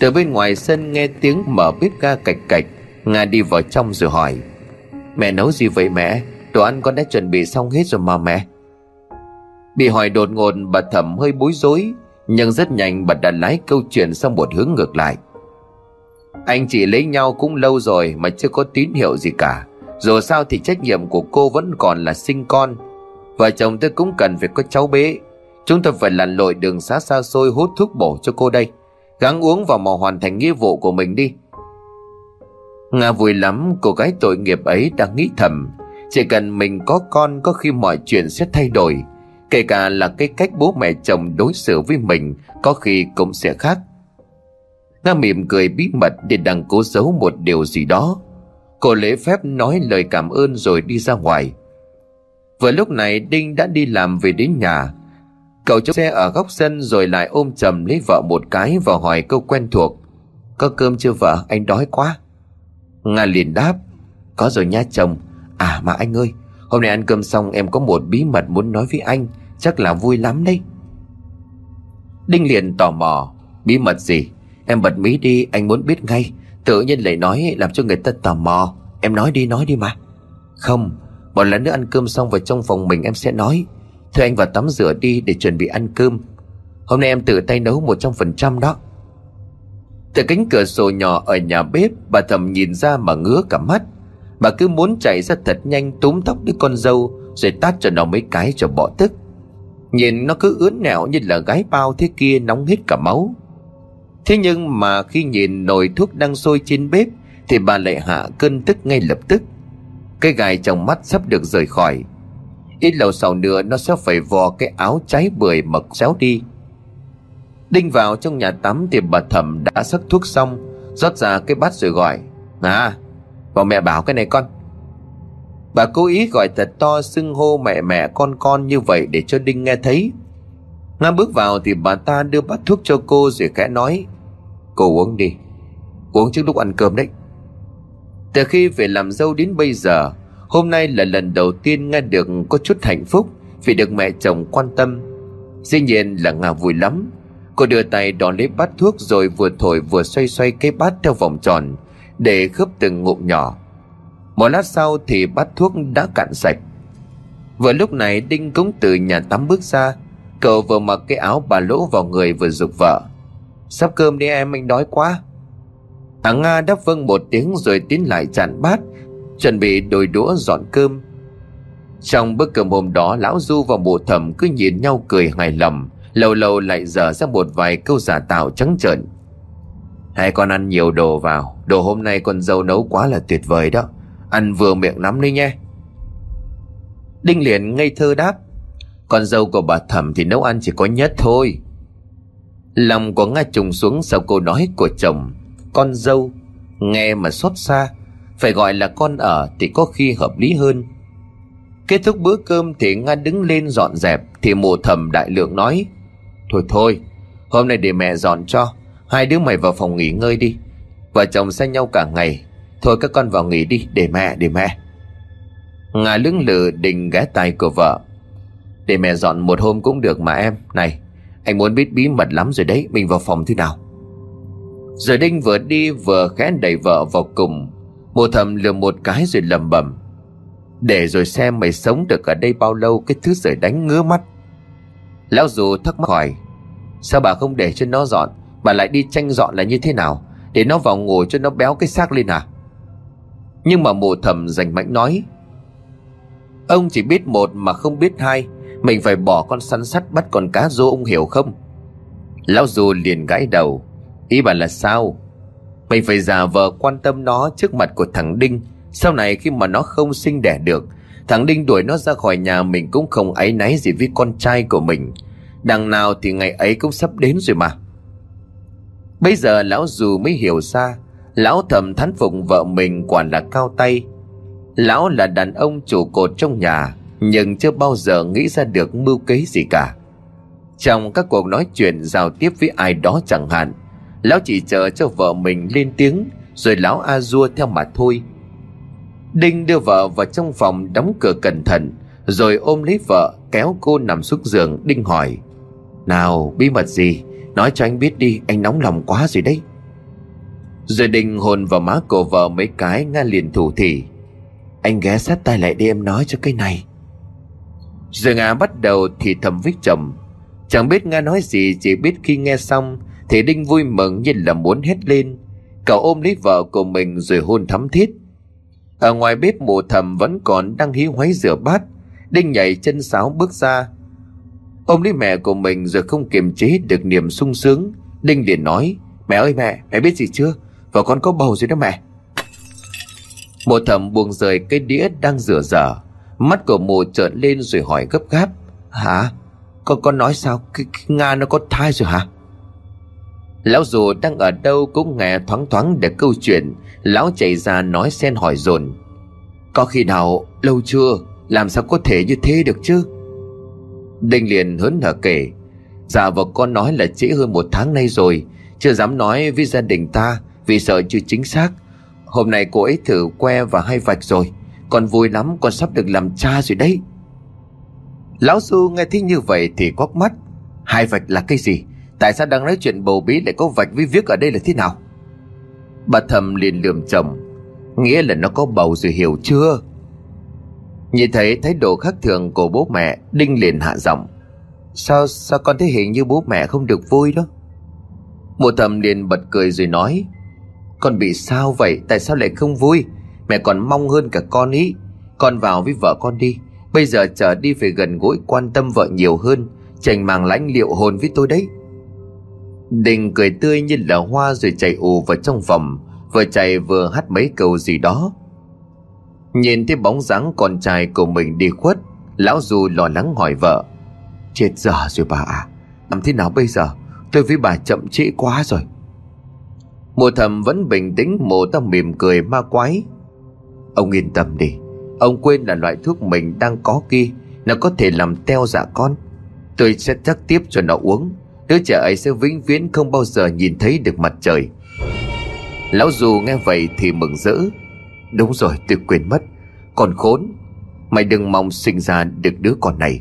Từ bên ngoài sân nghe tiếng mở bếp ga cạch cạch. Nga đi vào trong rồi hỏi, Mẹ nấu gì vậy mẹ? Đồ ăn con đã chuẩn bị xong hết rồi mà mẹ. Bị hỏi đột ngột, bà thẩm hơi bối rối, Nhưng rất nhanh bà đã lái câu chuyện sang một hướng ngược lại. Anh chị lấy nhau cũng lâu rồi mà chưa có tín hiệu gì cả. Dù sao thì trách nhiệm của cô vẫn còn là sinh con. Vợ chồng tôi cũng cần phải có cháu bé. Chúng tôi phải lặn lội đường xa xa xôi hút thuốc bổ cho cô đây. Gắng uống vào mà hoàn thành nghĩa vụ của mình đi. Nga vui lắm, cô gái tội nghiệp ấy đang nghĩ thầm. Chỉ cần mình có con, có khi mọi chuyện sẽ thay đổi. Kể cả là cái cách bố mẹ chồng đối xử với mình, Có khi cũng sẽ khác. Nga mỉm cười bí mật để đang cố giấu một điều gì đó. Cô lễ phép nói lời cảm ơn rồi đi ra ngoài. Vừa lúc này Đinh đã đi làm về đến nhà. Cậu chống xe ở góc sân rồi lại ôm chầm lấy vợ một cái và hỏi câu quen thuộc. Có cơm chưa vợ? Anh đói quá. Nga liền đáp. Có rồi nha chồng. À mà anh ơi, Hôm nay ăn cơm xong em có một bí mật muốn nói với anh. Chắc là vui lắm đấy. Đinh liền tò mò. Bí mật gì? Em bật mí đi, anh muốn biết ngay. Tự nhiên lại nói, làm cho người ta tò mò. Em nói đi nói đi mà. Không, Một lần nữa ăn cơm xong vào trong phòng mình em sẽ nói. Thôi anh vào tắm rửa đi để chuẩn bị ăn cơm. Hôm nay em tự tay nấu một trăm phần trăm đó. Từ cánh cửa sổ nhỏ ở nhà bếp, Bà thầm nhìn ra mà ngứa cả mắt. Bà cứ muốn chạy ra thật nhanh, túm tóc đứa con dâu, Rồi tát cho nó mấy cái cho bỏ tức Nhìn nó cứ ướn nẹo như là gái bao thế kia nóng hết cả máu. Thế nhưng mà khi nhìn nồi thuốc đang sôi trên bếp, Thì bà lại hạ cơn tức ngay lập tức. Cái gài trong mắt sắp được rời khỏi. Ít lâu sau nữa nó sẽ phải vò cái áo cháy bưởi mà xéo đi. Đinh vào trong nhà tắm thì bà thẩm đã sắc thuốc xong, rót ra cái bát rồi gọi À bà mẹ bảo cái này con. Bà cố ý gọi thật to xưng hô mẹ mẹ con con như vậy để cho Đinh nghe thấy. Nga bước vào thì bà ta đưa bát thuốc cho cô rồi khẽ nói, Cô uống đi, Uống trước lúc ăn cơm đấy. Từ khi về làm dâu đến bây giờ Hôm nay là lần đầu tiên nghe được có chút hạnh phúc Vì được mẹ chồng quan tâm. Dĩ nhiên là Nga vui lắm. Cô đưa tay đón lấy bát thuốc Rồi vừa thổi vừa xoay xoay cái bát theo vòng tròn Để khớp từng ngụm nhỏ. Một lát sau thì bát thuốc đã cạn sạch. Vừa lúc này Đinh cũng từ nhà tắm bước ra. Cậu vừa mặc cái áo bà lỗ vào người vừa dục vợ. Sắp cơm đi em, anh đói quá. Hà Nga đáp vâng một tiếng rồi tiến lại chặn bát Chuẩn bị đôi đũa dọn cơm. Trong bữa cơm hôm đó, Lão Du và mụ thẩm cứ nhìn nhau cười hài lòng, Lâu lâu lại dở ra một vài câu giả tạo trắng trợn. Hai con ăn nhiều đồ vào, Đồ hôm nay con dâu nấu quá là tuyệt vời đó. Ăn vừa miệng lắm đấy nhé. Đinh liền ngây thơ đáp, Con dâu của bà thẩm thì nấu ăn chỉ có nhất thôi. Lòng của Nga trùng xuống sau câu nói của chồng, Con dâu, Nghe mà xót xa phải gọi là con ở thì có khi hợp lý hơn. Kết thúc bữa cơm thì Nga đứng lên dọn dẹp, Thì mụ thầm đại lượng nói, Thôi thôi, Hôm nay để mẹ dọn cho, Hai đứa mày vào phòng nghỉ ngơi đi. Vợ chồng xa nhau cả ngày, Thôi các con vào nghỉ đi, để mẹ để mẹ. Nga lưng lự định ghé tay của vợ. Để mẹ dọn một hôm cũng được mà em, Này, anh muốn biết bí mật lắm rồi đấy, Mình vào phòng thế nào? Rồi Đinh vừa đi vừa khẽ đẩy vợ vào cùng. Mộ thầm lừa một cái rồi lầm bầm. Để rồi xem mày sống được ở đây bao lâu, Cái thứ rời đánh ngứa mắt. Lão dù thắc mắc hỏi, Sao bà không để cho nó dọn Bà lại đi tranh dọn là như thế nào? Để nó vào ngồi cho nó béo cái xác lên à? Nhưng mà mộ thầm rành mãnh nói, Ông chỉ biết một mà không biết hai, mình phải bỏ con săn sắt bắt con cá rô ông hiểu không? Lão dù liền gãi đầu, Ý bà là sao? Mình phải giả vờ quan tâm nó trước mặt của thằng Đinh. Sau này khi mà nó không sinh đẻ được, Thằng Đinh đuổi nó ra khỏi nhà mình cũng không áy náy gì với con trai của mình. Đằng nào thì ngày ấy cũng sắp đến rồi mà. Bây giờ lão dù mới hiểu ra, Lão thầm thán phục vợ mình quả là cao tay. Lão là đàn ông chủ cột trong nhà, nhưng chưa bao giờ nghĩ ra được mưu kế gì cả. Trong các cuộc nói chuyện giao tiếp với ai đó chẳng hạn lão chỉ chờ cho vợ mình lên tiếng, rồi lão a dua theo mà thôi. Đinh đưa vợ vào trong phòng đóng cửa cẩn thận, rồi ôm lấy vợ, kéo cô nằm xuống giường, đinh hỏi, nào, bí mật gì? Nói cho anh biết đi, anh nóng lòng quá rồi đấy. Rồi đinh hồn vào má cổ vợ mấy cái, nga liền thủ thỉ, anh ghé sát tay lại đi, em nói cho cái này. Rồi Nga bắt đầu thì thầm với chồng, Chẳng biết Nga nói gì, Chỉ biết khi nghe xong thì Đinh vui mừng như là muốn hét lên. Cậu ôm lấy vợ của mình rồi hôn thắm thiết. Ở ngoài bếp mộ thầm vẫn còn đang hí hoáy rửa bát. Đinh nhảy chân sáo bước ra. Ôm lấy mẹ của mình rồi không kiềm chế được niềm sung sướng. Đinh liền nói Mẹ ơi mẹ, mẹ biết gì chưa? Vợ con có bầu rồi đó mẹ. Mộ thầm buông rời cái đĩa đang rửa dở Mắt của mộ trợn lên rồi hỏi gấp gáp Hả? Con con nói sao? Cái, cái Nga nó có thai rồi hả? Lão dù đang ở đâu cũng nghe thoáng thoáng được câu chuyện. Lão chạy ra nói xen hỏi dồn. Có khi nào lâu chưa? Làm sao có thể như thế được chứ? Đinh liền hớn hở kể. Dạ vợ con nói là trễ hơn một tháng nay rồi. Chưa dám nói với gia đình ta Vì sợ chưa chính xác. Hôm nay cô ấy thử que và hai vạch rồi. Con vui lắm, con sắp được làm cha rồi đấy. Lão Du nghe thấy như vậy thì quắc mắt. Hai vạch là cái gì? Tại sao đang nói chuyện bầu bí lại có vạch với viết ở đây là thế nào? Bà thầm liền lườm chồng, Nghĩa là nó có bầu rồi hiểu chưa? Nhìn thấy thái độ khác thường của bố mẹ, Đinh liền hạ giọng. Sao sao con thấy hiện như bố mẹ không được vui đó? Mụ thầm liền bật cười rồi nói, Con bị sao vậy? Tại sao lại không vui? Mẹ còn mong hơn cả con ý. Con vào với vợ con đi. Bây giờ trở đi về gần gũi quan tâm vợ nhiều hơn Trành màng lãnh liệu hồn với tôi đấy. Đình cười tươi như là hoa rồi chạy ù vào trong phòng, Vừa chạy vừa hát mấy câu gì đó. Nhìn thấy bóng dáng con trai của mình đi khuất, Lão Du lo lắng hỏi vợ, Chết giờ rồi bà à Làm thế nào bây giờ? Tôi với bà chậm trễ quá rồi. Mùa thầm vẫn bình tĩnh Mùa ta mỉm cười ma quái. Ông yên tâm đi, Ông quên là loại thuốc mình đang có kia, Nó có thể làm teo dạ con. Tôi sẽ chắc tiếp cho nó uống. Đứa trẻ ấy sẽ vĩnh viễn không bao giờ nhìn thấy được mặt trời. Lão dù nghe vậy thì mừng rỡ. Đúng rồi, tôi quên mất. Còn khốn, Mày đừng mong sinh ra được đứa con này.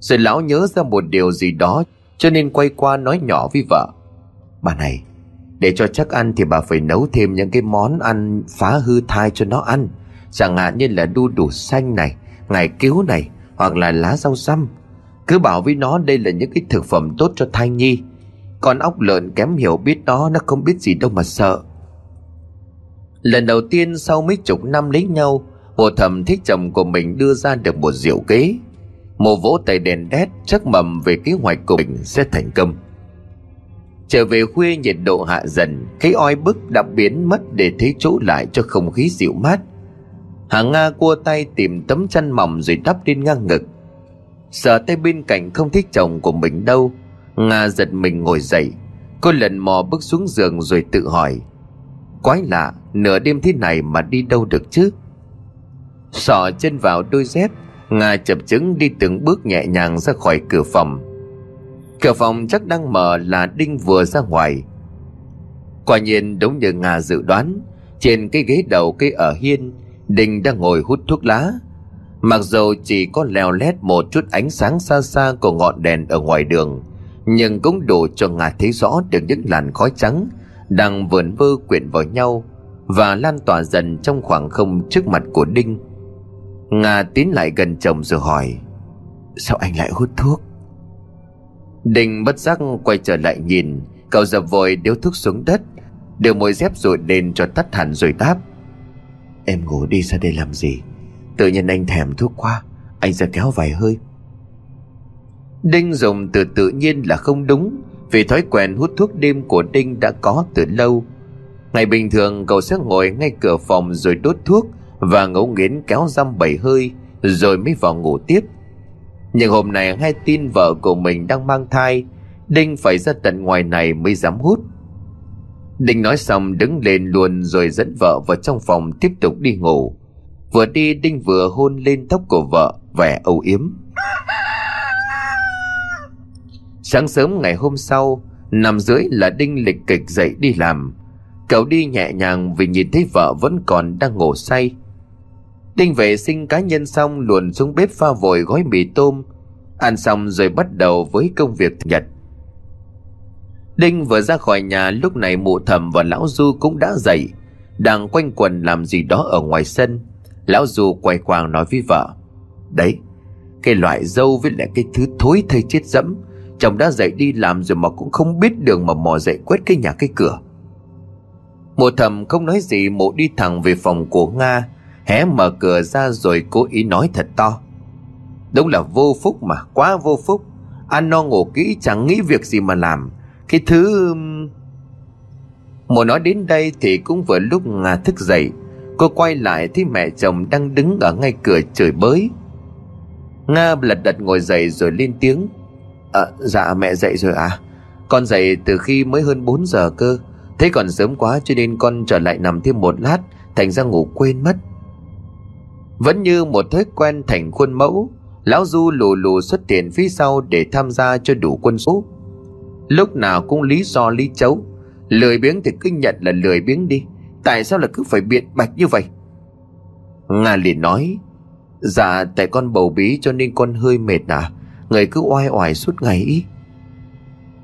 Rồi lão nhớ ra một điều gì đó, Cho nên quay qua nói nhỏ với vợ. Bà này, Để cho chắc ăn thì bà phải nấu thêm những cái món ăn phá hư thai cho nó ăn. Chẳng hạn như là đu đủ xanh này, Ngải cứu này, Hoặc là lá rau răm cứ bảo với nó đây là những cái thực phẩm tốt cho thai nhi. Con ốc lợn kém hiểu biết nó Nó không biết gì đâu mà sợ. Lần đầu tiên sau mấy chục năm lấy nhau Mộ thầm thích chồng của mình đưa ra được một diệu kế Mộ vỗ tay đèn đét, chắc mầm về kế hoạch của mình sẽ thành công. Trở về khuya nhiệt độ hạ dần, Cái oi bức đã biến mất để thế chỗ lại cho không khí dịu mát. Hàng Nga cua tay tìm tấm chăn mỏng rồi đắp lên ngang ngực. Sợ tay bên cạnh không thích chồng của mình đâu. Nga giật mình ngồi dậy. Cô lần mò bước xuống giường rồi tự hỏi. Quái lạ, Nửa đêm thế này mà đi đâu được chứ? Sọ chân vào đôi dép, Nga chập chứng đi từng bước nhẹ nhàng ra khỏi cửa phòng. Cửa phòng chắc đang mở là Đinh vừa ra ngoài. Quả nhiên đúng như Nga dự đoán, Trên cái ghế đầu cây ở hiên, Đinh đang ngồi hút thuốc lá. Mặc dù chỉ có leo lét một chút ánh sáng xa xa của ngọn đèn ở ngoài đường, Nhưng cũng đủ cho Nga thấy rõ được những làn khói trắng Đang vườn vơ quyện vào nhau Và lan tỏa dần trong khoảng không trước mặt của Đinh. Nga tiến lại gần chồng rồi hỏi, Sao anh lại hút thuốc? Đinh bất giác quay trở lại nhìn, Cậu dập vội điếu thuốc xuống đất, Đưa môi dép rồi đền cho tắt hẳn rồi đáp, Em ngủ đi, ra đây làm gì? Tự nhiên anh thèm thuốc qua Anh sẽ kéo vài hơi. Đinh dùng từ tự nhiên là không đúng, Vì thói quen hút thuốc đêm của Đinh đã có từ lâu. Ngày bình thường, cậu sẽ ngồi ngay cửa phòng rồi đốt thuốc Và ngấu nghiến kéo dăm bảy hơi, Rồi mới vào ngủ tiếp. Nhưng hôm nay hay tin vợ của mình đang mang thai, Đinh phải ra tận ngoài này mới dám hút. Đinh nói xong đứng lên luôn rồi dẫn vợ vào trong phòng tiếp tục đi ngủ. Vừa đi, Đinh vừa hôn lên tóc của vợ, vẻ âu yếm. Sáng sớm ngày hôm sau, Nằm dưới là Đinh lịch kịch dậy đi làm. Cậu đi nhẹ nhàng vì nhìn thấy vợ vẫn còn đang ngủ say. Đinh vệ sinh cá nhân xong, luồn xuống bếp pha vội gói mì tôm. Ăn xong rồi bắt đầu với công việc nhật. Đinh vừa ra khỏi nhà, lúc này mụ thầm và lão Du cũng đã dậy. Đang quanh quần làm gì đó ở ngoài sân. Lão Du quay quàng nói với vợ, Đấy, Cái loại dâu với lại cái thứ thối thây chết dẫm, Chồng đã dậy đi làm rồi mà cũng không biết đường mà mò dậy quét cái nhà cái cửa. Mộ thầm không nói gì mụ đi thẳng về phòng của Nga, Hé mở cửa ra rồi cố ý nói thật to. Đúng là vô phúc mà, Quá vô phúc. Ăn no ngủ kỹ, chẳng nghĩ việc gì mà làm. Cái thứ Mộ nói đến đây thì cũng vừa lúc Nga thức dậy Cô quay lại thấy mẹ chồng đang đứng ở ngay cửa trời bới. Nga lật đật ngồi dậy rồi lên tiếng. À dạ mẹ dậy rồi à Con dậy từ khi mới hơn 4 giờ cơ. Thế còn sớm quá cho nên con trở lại nằm thêm một lát, Thành ra ngủ quên mất. Vẫn như một thói quen thành khuôn mẫu, Lão Du lù lù xuất tiền phía sau để tham gia cho đủ quân số. Lúc nào cũng lý do lý chấu, Lười biếng thì cứ nhận là lười biếng đi. Tại sao là cứ phải biện bạch như vậy? Nga liền nói Dạ tại con bầu bí cho nên con hơi mệt à Người cứ oai oải suốt ngày ý.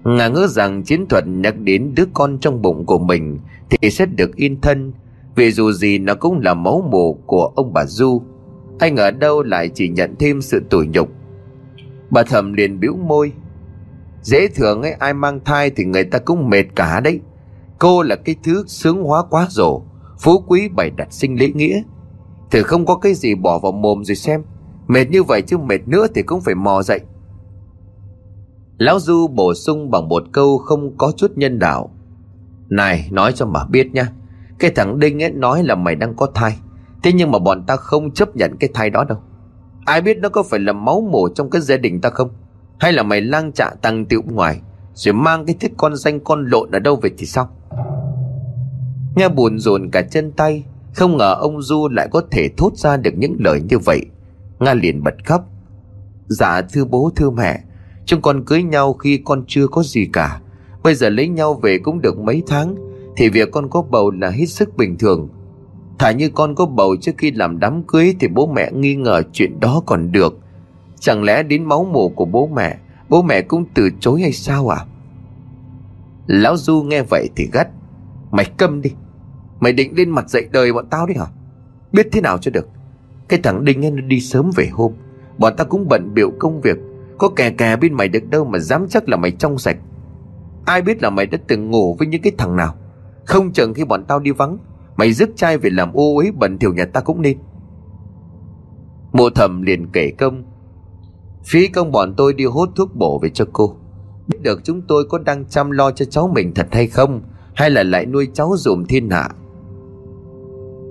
Nga ngỡ rằng chiến thuật nhắc đến đứa con trong bụng của mình Thì sẽ được yên thân, Vì dù gì nó cũng là máu mồ của ông bà Du. Anh ở đâu lại chỉ nhận thêm sự tủi nhục? Bà thầm liền bĩu môi, Dễ thường ấy, ai mang thai thì người ta cũng mệt cả đấy. Cô là cái thứ sướng hóa quá rổ Phú quý bày đặt sinh lễ nghĩa. Thử không có cái gì bỏ vào mồm rồi xem. Mệt như vậy chứ mệt nữa thì cũng phải mò dậy. Lão Du bổ sung bằng một câu không có chút nhân đạo. Này, nói cho mà biết nha. Cái thằng Đinh ấy nói là mày đang có thai. Thế nhưng mà bọn ta không chấp nhận cái thai đó đâu. Ai biết nó có phải là máu mổ trong cái gia đình ta không? Hay là mày lang trạ tăng tiệu ngoài, Rồi mang cái thiết con danh con lộn ở đâu về thì sao? Nghe buồn rồn cả chân tay, Không ngờ ông Du lại có thể thốt ra được những lời như vậy. Nga liền bật khóc. Dạ thưa bố, thưa mẹ, Chúng con cưới nhau khi con chưa có gì cả. Bây giờ lấy nhau về cũng được mấy tháng, Thì việc con có bầu là hết sức bình thường. Thả như con có bầu trước khi làm đám cưới Thì bố mẹ nghi ngờ chuyện đó còn được. Chẳng lẽ đến máu mồ của bố mẹ Bố mẹ cũng từ chối hay sao à Lão Du nghe vậy thì gắt. Mày câm đi. Mày định lên mặt dậy đời bọn tao đấy hả? Biết thế nào cho được. Cái thằng Đinh ấy nó đi sớm về hôm. Bọn tao cũng bận biểu công việc. Có kè kè bên mày được đâu mà dám chắc là mày trong sạch. Ai biết là mày đã từng ngủ với những cái thằng nào. Không chừng khi bọn tao đi vắng, Mày dứt trai về làm ô ấy bẩn thiểu nhà ta cũng nên. Mộ thầm liền kể công. Phí công bọn tôi đi hốt thuốc bổ về cho cô. Biết được chúng tôi có đang chăm lo cho cháu mình thật hay không, Hay là lại nuôi cháu dùm thiên hạ.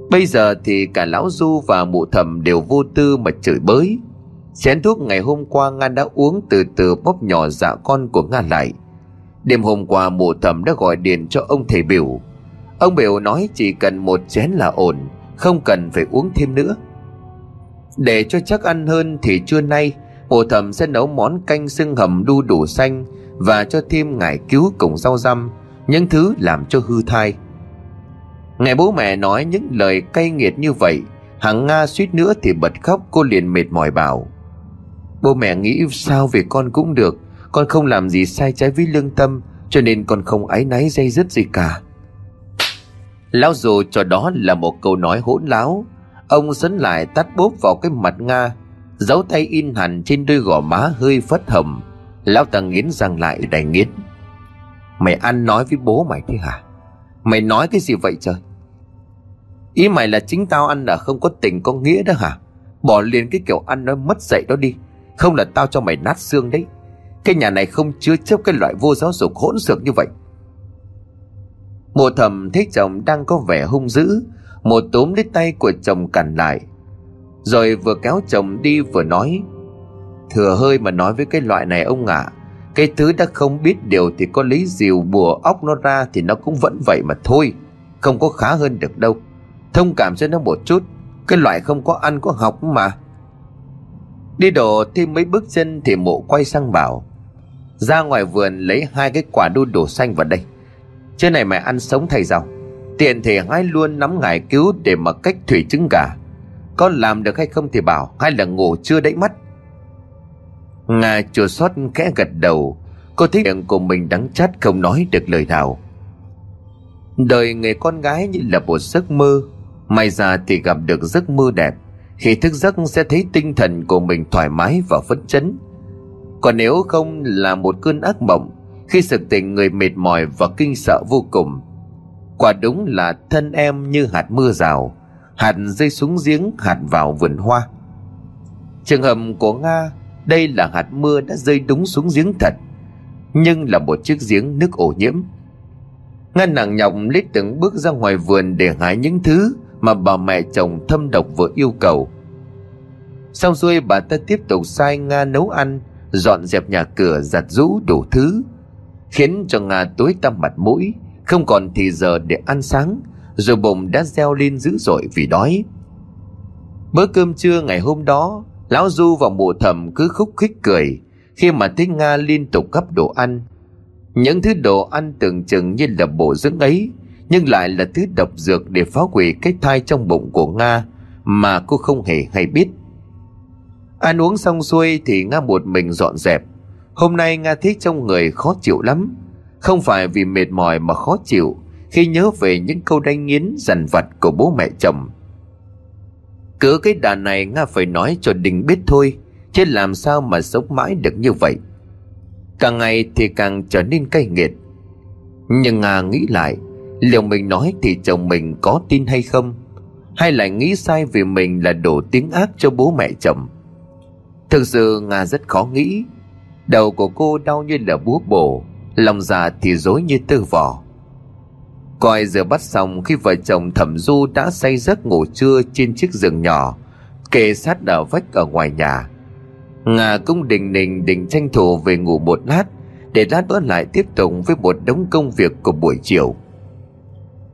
Bây giờ thì cả lão Du và mụ thầm đều vô tư mà chửi bới. Chén thuốc ngày hôm qua Nga đã uống từ từ bóp nhỏ dạ con của Nga lại. Đêm hôm qua mụ thầm đã gọi điện cho ông thầy biểu. Ông biểu nói chỉ cần một chén là ổn, Không cần phải uống thêm nữa. Để cho chắc ăn hơn thì trưa nay, Mụ thầm sẽ nấu món canh xương hầm đu đủ xanh Và cho thêm ngải cứu cùng rau răm, Những thứ làm cho hư thai. Ngày bố mẹ nói những lời cay nghiệt như vậy Hằng Nga suýt nữa thì bật khóc Cô liền mệt mỏi bảo. Bố mẹ nghĩ sao về con cũng được Con không làm gì sai trái với lương tâm Cho nên con không áy náy dây dứt gì cả. Lão dù cho đó là một câu nói hỗn láo. Ông sấn lại tắt bốp vào cái mặt Nga Dấu tay in hẳn trên đôi gò má hơi phất hầm, Lão ta nghiến răng lại đầy nghiến Mày ăn nói với bố mày thế hả? Mày nói cái gì vậy trời? Ý mày là chính tao ăn là không có tình có nghĩa đó hả? Bỏ liền cái kiểu ăn nó mất dạy đó đi. Không là tao cho mày nát xương đấy. Cái nhà này không chứa chấp cái loại vô giáo dục hỗn xược như vậy. Mùa thầm thấy chồng đang có vẻ hung dữ Một túm lấy tay của chồng cản lại Rồi vừa kéo chồng đi vừa nói Thừa hơi mà nói với cái loại này ông ạ à, Cái thứ đã không biết điều thì có lý diều bùa óc nó ra Thì nó cũng vẫn vậy mà thôi Không có khá hơn được đâu. Thông cảm cho nó một chút. Cái loại không có ăn có học mà. Đi đổ thêm mấy bước chân Thì mộ quay sang bảo Ra ngoài vườn lấy hai cái quả đu đủ xanh vào đây. Trên này mày ăn sống thay rau, Tiện thì hai luôn nắm ngải cứu Để mà cách thủy trứng gà. Con làm được hay không thì bảo Hay là ngủ chưa đẩy mắt. Ngà chùa xót khẽ gật đầu. Cô thấy miệng của mình đắng chát không nói được lời nào. Đời người con gái như là một giấc mơ. May ra thì gặp được giấc mơ đẹp. Khi thức giấc sẽ thấy tinh thần của mình thoải mái và phấn chấn. Còn nếu không là một cơn ác mộng, Khi sực tỉnh người mệt mỏi và kinh sợ vô cùng, Quả đúng là thân em như hạt mưa rào, Hạt rơi xuống giếng, hạt vào vườn hoa. Trường hợp của Nga, Đây là hạt mưa đã rơi đúng xuống giếng thật, Nhưng là một chiếc giếng nước ổ nhiễm. Nga nặng nhọc lết từng bước ra ngoài vườn Để hái những thứ mà bà mẹ chồng thâm độc vừa yêu cầu. Xong xuôi bà ta tiếp tục sai Nga nấu ăn, Dọn dẹp nhà cửa, giặt rũ đủ thứ, Khiến cho Nga tối tăm mặt mũi, Không còn thì giờ để ăn sáng, Rồi bụng đã reo lên dữ dội vì đói. Bữa cơm trưa ngày hôm đó, Lão Du và mụ thẩm cứ khúc khích cười Khi mà thấy Nga liên tục gấp đồ ăn. Những thứ đồ ăn tưởng chừng như là bổ dưỡng ấy nhưng lại là thứ độc dược để phá hủy cái thai trong bụng của Nga Mà cô không hề hay biết. Ăn uống xong xuôi thì Nga một mình dọn dẹp. Hôm nay Nga thấy trong người khó chịu lắm. Không phải vì mệt mỏi mà khó chịu Khi nhớ về những câu đánh nghiến dằn vặt của bố mẹ chồng. Cứ cái đà này Nga phải nói cho Đình biết thôi, Chứ làm sao mà sống mãi được như vậy. Càng ngày thì càng trở nên cay nghiệt. Nhưng Nga nghĩ lại Liệu mình nói thì chồng mình có tin hay không? Hay lại nghĩ sai vì mình là đổ tiếng ác cho bố mẹ chồng? Thực sự Nga rất khó nghĩ. Đầu của cô đau như là búa bổ, Lòng già thì dối như tư vỏ Coi giờ bắt xong khi vợ chồng thẩm du đã say giấc ngủ trưa trên chiếc giường nhỏ, Kề sát ở vách ở ngoài nhà. Ngà cũng đình nình định tranh thủ về ngủ một lát, Để lát nữa lại tiếp tục với một đống công việc của buổi chiều.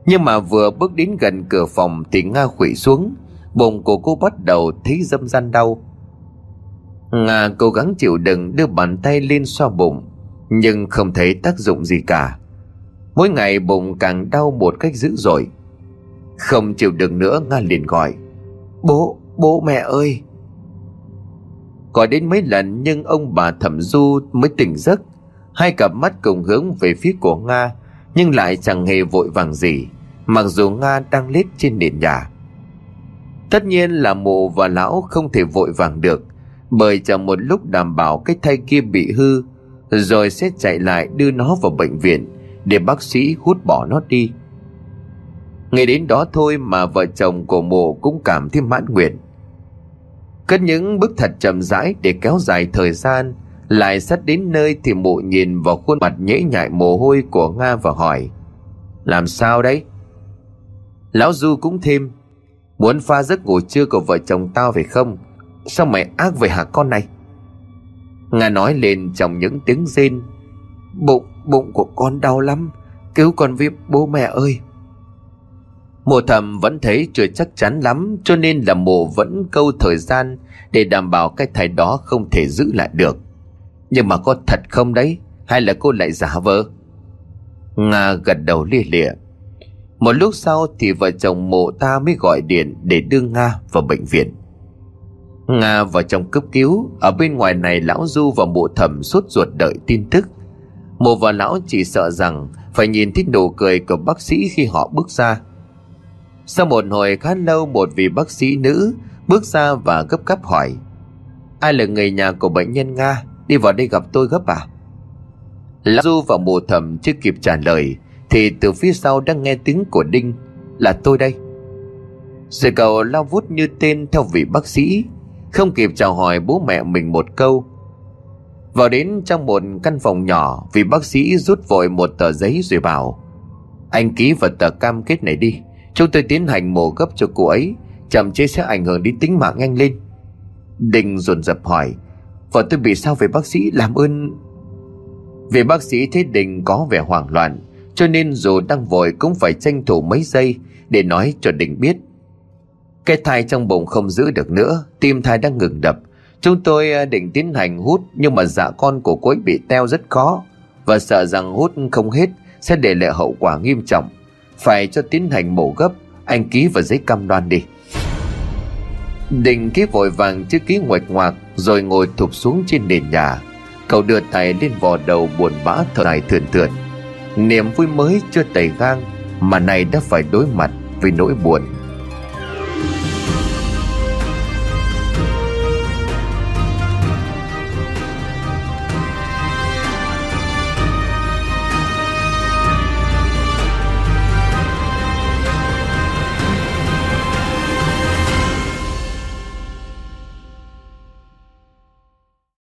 Nhưng mà vừa bước đến gần cửa phòng thì Nga khủy xuống. Bụng của cô bắt đầu thấy dâm gian đau. Nga cố gắng chịu đựng đưa bàn tay lên xoa bụng Nhưng không thấy tác dụng gì cả. Mỗi ngày bụng càng đau một cách dữ dội. Không chịu đựng nữa Nga liền gọi Bố, bố mẹ ơi! Gọi đến mấy lần nhưng ông bà thẩm du mới tỉnh giấc. Hai cặp mắt cùng hướng về phía của Nga. Nhưng lại chẳng hề vội vàng gì, Mặc dù Nga đang lết trên nền nhà. Tất nhiên là mụ và lão không thể vội vàng được, Bởi chẳng một lúc đảm bảo cái thai kia bị hư, Rồi sẽ chạy lại đưa nó vào bệnh viện để bác sĩ hút bỏ nó đi. Nghe đến đó thôi mà vợ chồng của mụ cũng cảm thấy mãn nguyện. Cất những bước thật chậm rãi để kéo dài thời gian lại sắt đến nơi thì mụ nhìn vào khuôn mặt nhễ nhại mồ hôi của Nga và hỏi Làm sao đấy? Lão Du cũng thêm Muốn pha giấc ngủ trưa của vợ chồng tao phải không? Sao mày ác vậy hả con này? Nga nói lên trong những tiếng rên Bụng, bụng của con đau lắm Cứu con với bố mẹ ơi Mộ thầm vẫn thấy chưa chắc chắn lắm Cho nên là mộ vẫn câu thời gian Để đảm bảo cái thai đó không thể giữ lại được nhưng mà có thật không đấy? Hay là cô lại giả vờ? Nga gật đầu lia lịa. Một lúc sau thì vợ chồng mộ ta mới gọi điện Để đưa Nga vào bệnh viện. Nga vào trong cấp cứu. Ở bên ngoài này, lão Du và mộ thẩm suốt ruột đợi tin tức. Mộ và lão chỉ sợ rằng phải nhìn thấy nụ cười của bác sĩ khi họ bước ra. Sau một hồi khá lâu, một vị bác sĩ nữ bước ra và gấp gáp hỏi, Ai là người nhà của bệnh nhân Nga? Đi vào đây gặp tôi gấp à? Lão Du và mù thầm chưa kịp trả lời, Thì từ phía sau đang nghe tiếng của Đinh, Là tôi đây. Rồi cậu lao vút như tên theo vị bác sĩ, Không kịp chào hỏi bố mẹ mình một câu. Vào đến trong một căn phòng nhỏ, vị bác sĩ rút vội một tờ giấy rồi bảo, Anh ký vào tờ cam kết này đi, Chúng tôi tiến hành mổ gấp cho cô ấy, Chậm chế sẽ ảnh hưởng đến tính mạng nhanh lên. Đinh dồn dập hỏi Vợ tôi bị sao về bác sĩ làm ơn Vì bác sĩ thấy Đình có vẻ hoảng loạn Cho nên dù đang vội cũng phải tranh thủ mấy giây Để nói cho Đình biết Cái thai trong bụng không giữ được nữa Tim thai đang ngừng đập Chúng tôi à, định tiến hành hút nhưng mà dạ con của cô ấy bị teo rất khó và sợ rằng hút không hết sẽ để lại hậu quả nghiêm trọng. Phải cho tiến hành mổ gấp, anh ký vào giấy cam đoan đi. đình ký vội vàng chữ ký ngoạch ngoạc rồi ngồi thụp xuống trên nền nhà. Cậu đưa tay lên vò đầu buồn bã thở dài thườn thượt. Niềm vui mới chưa tẩy gang, mà này đã phải đối mặt với nỗi buồn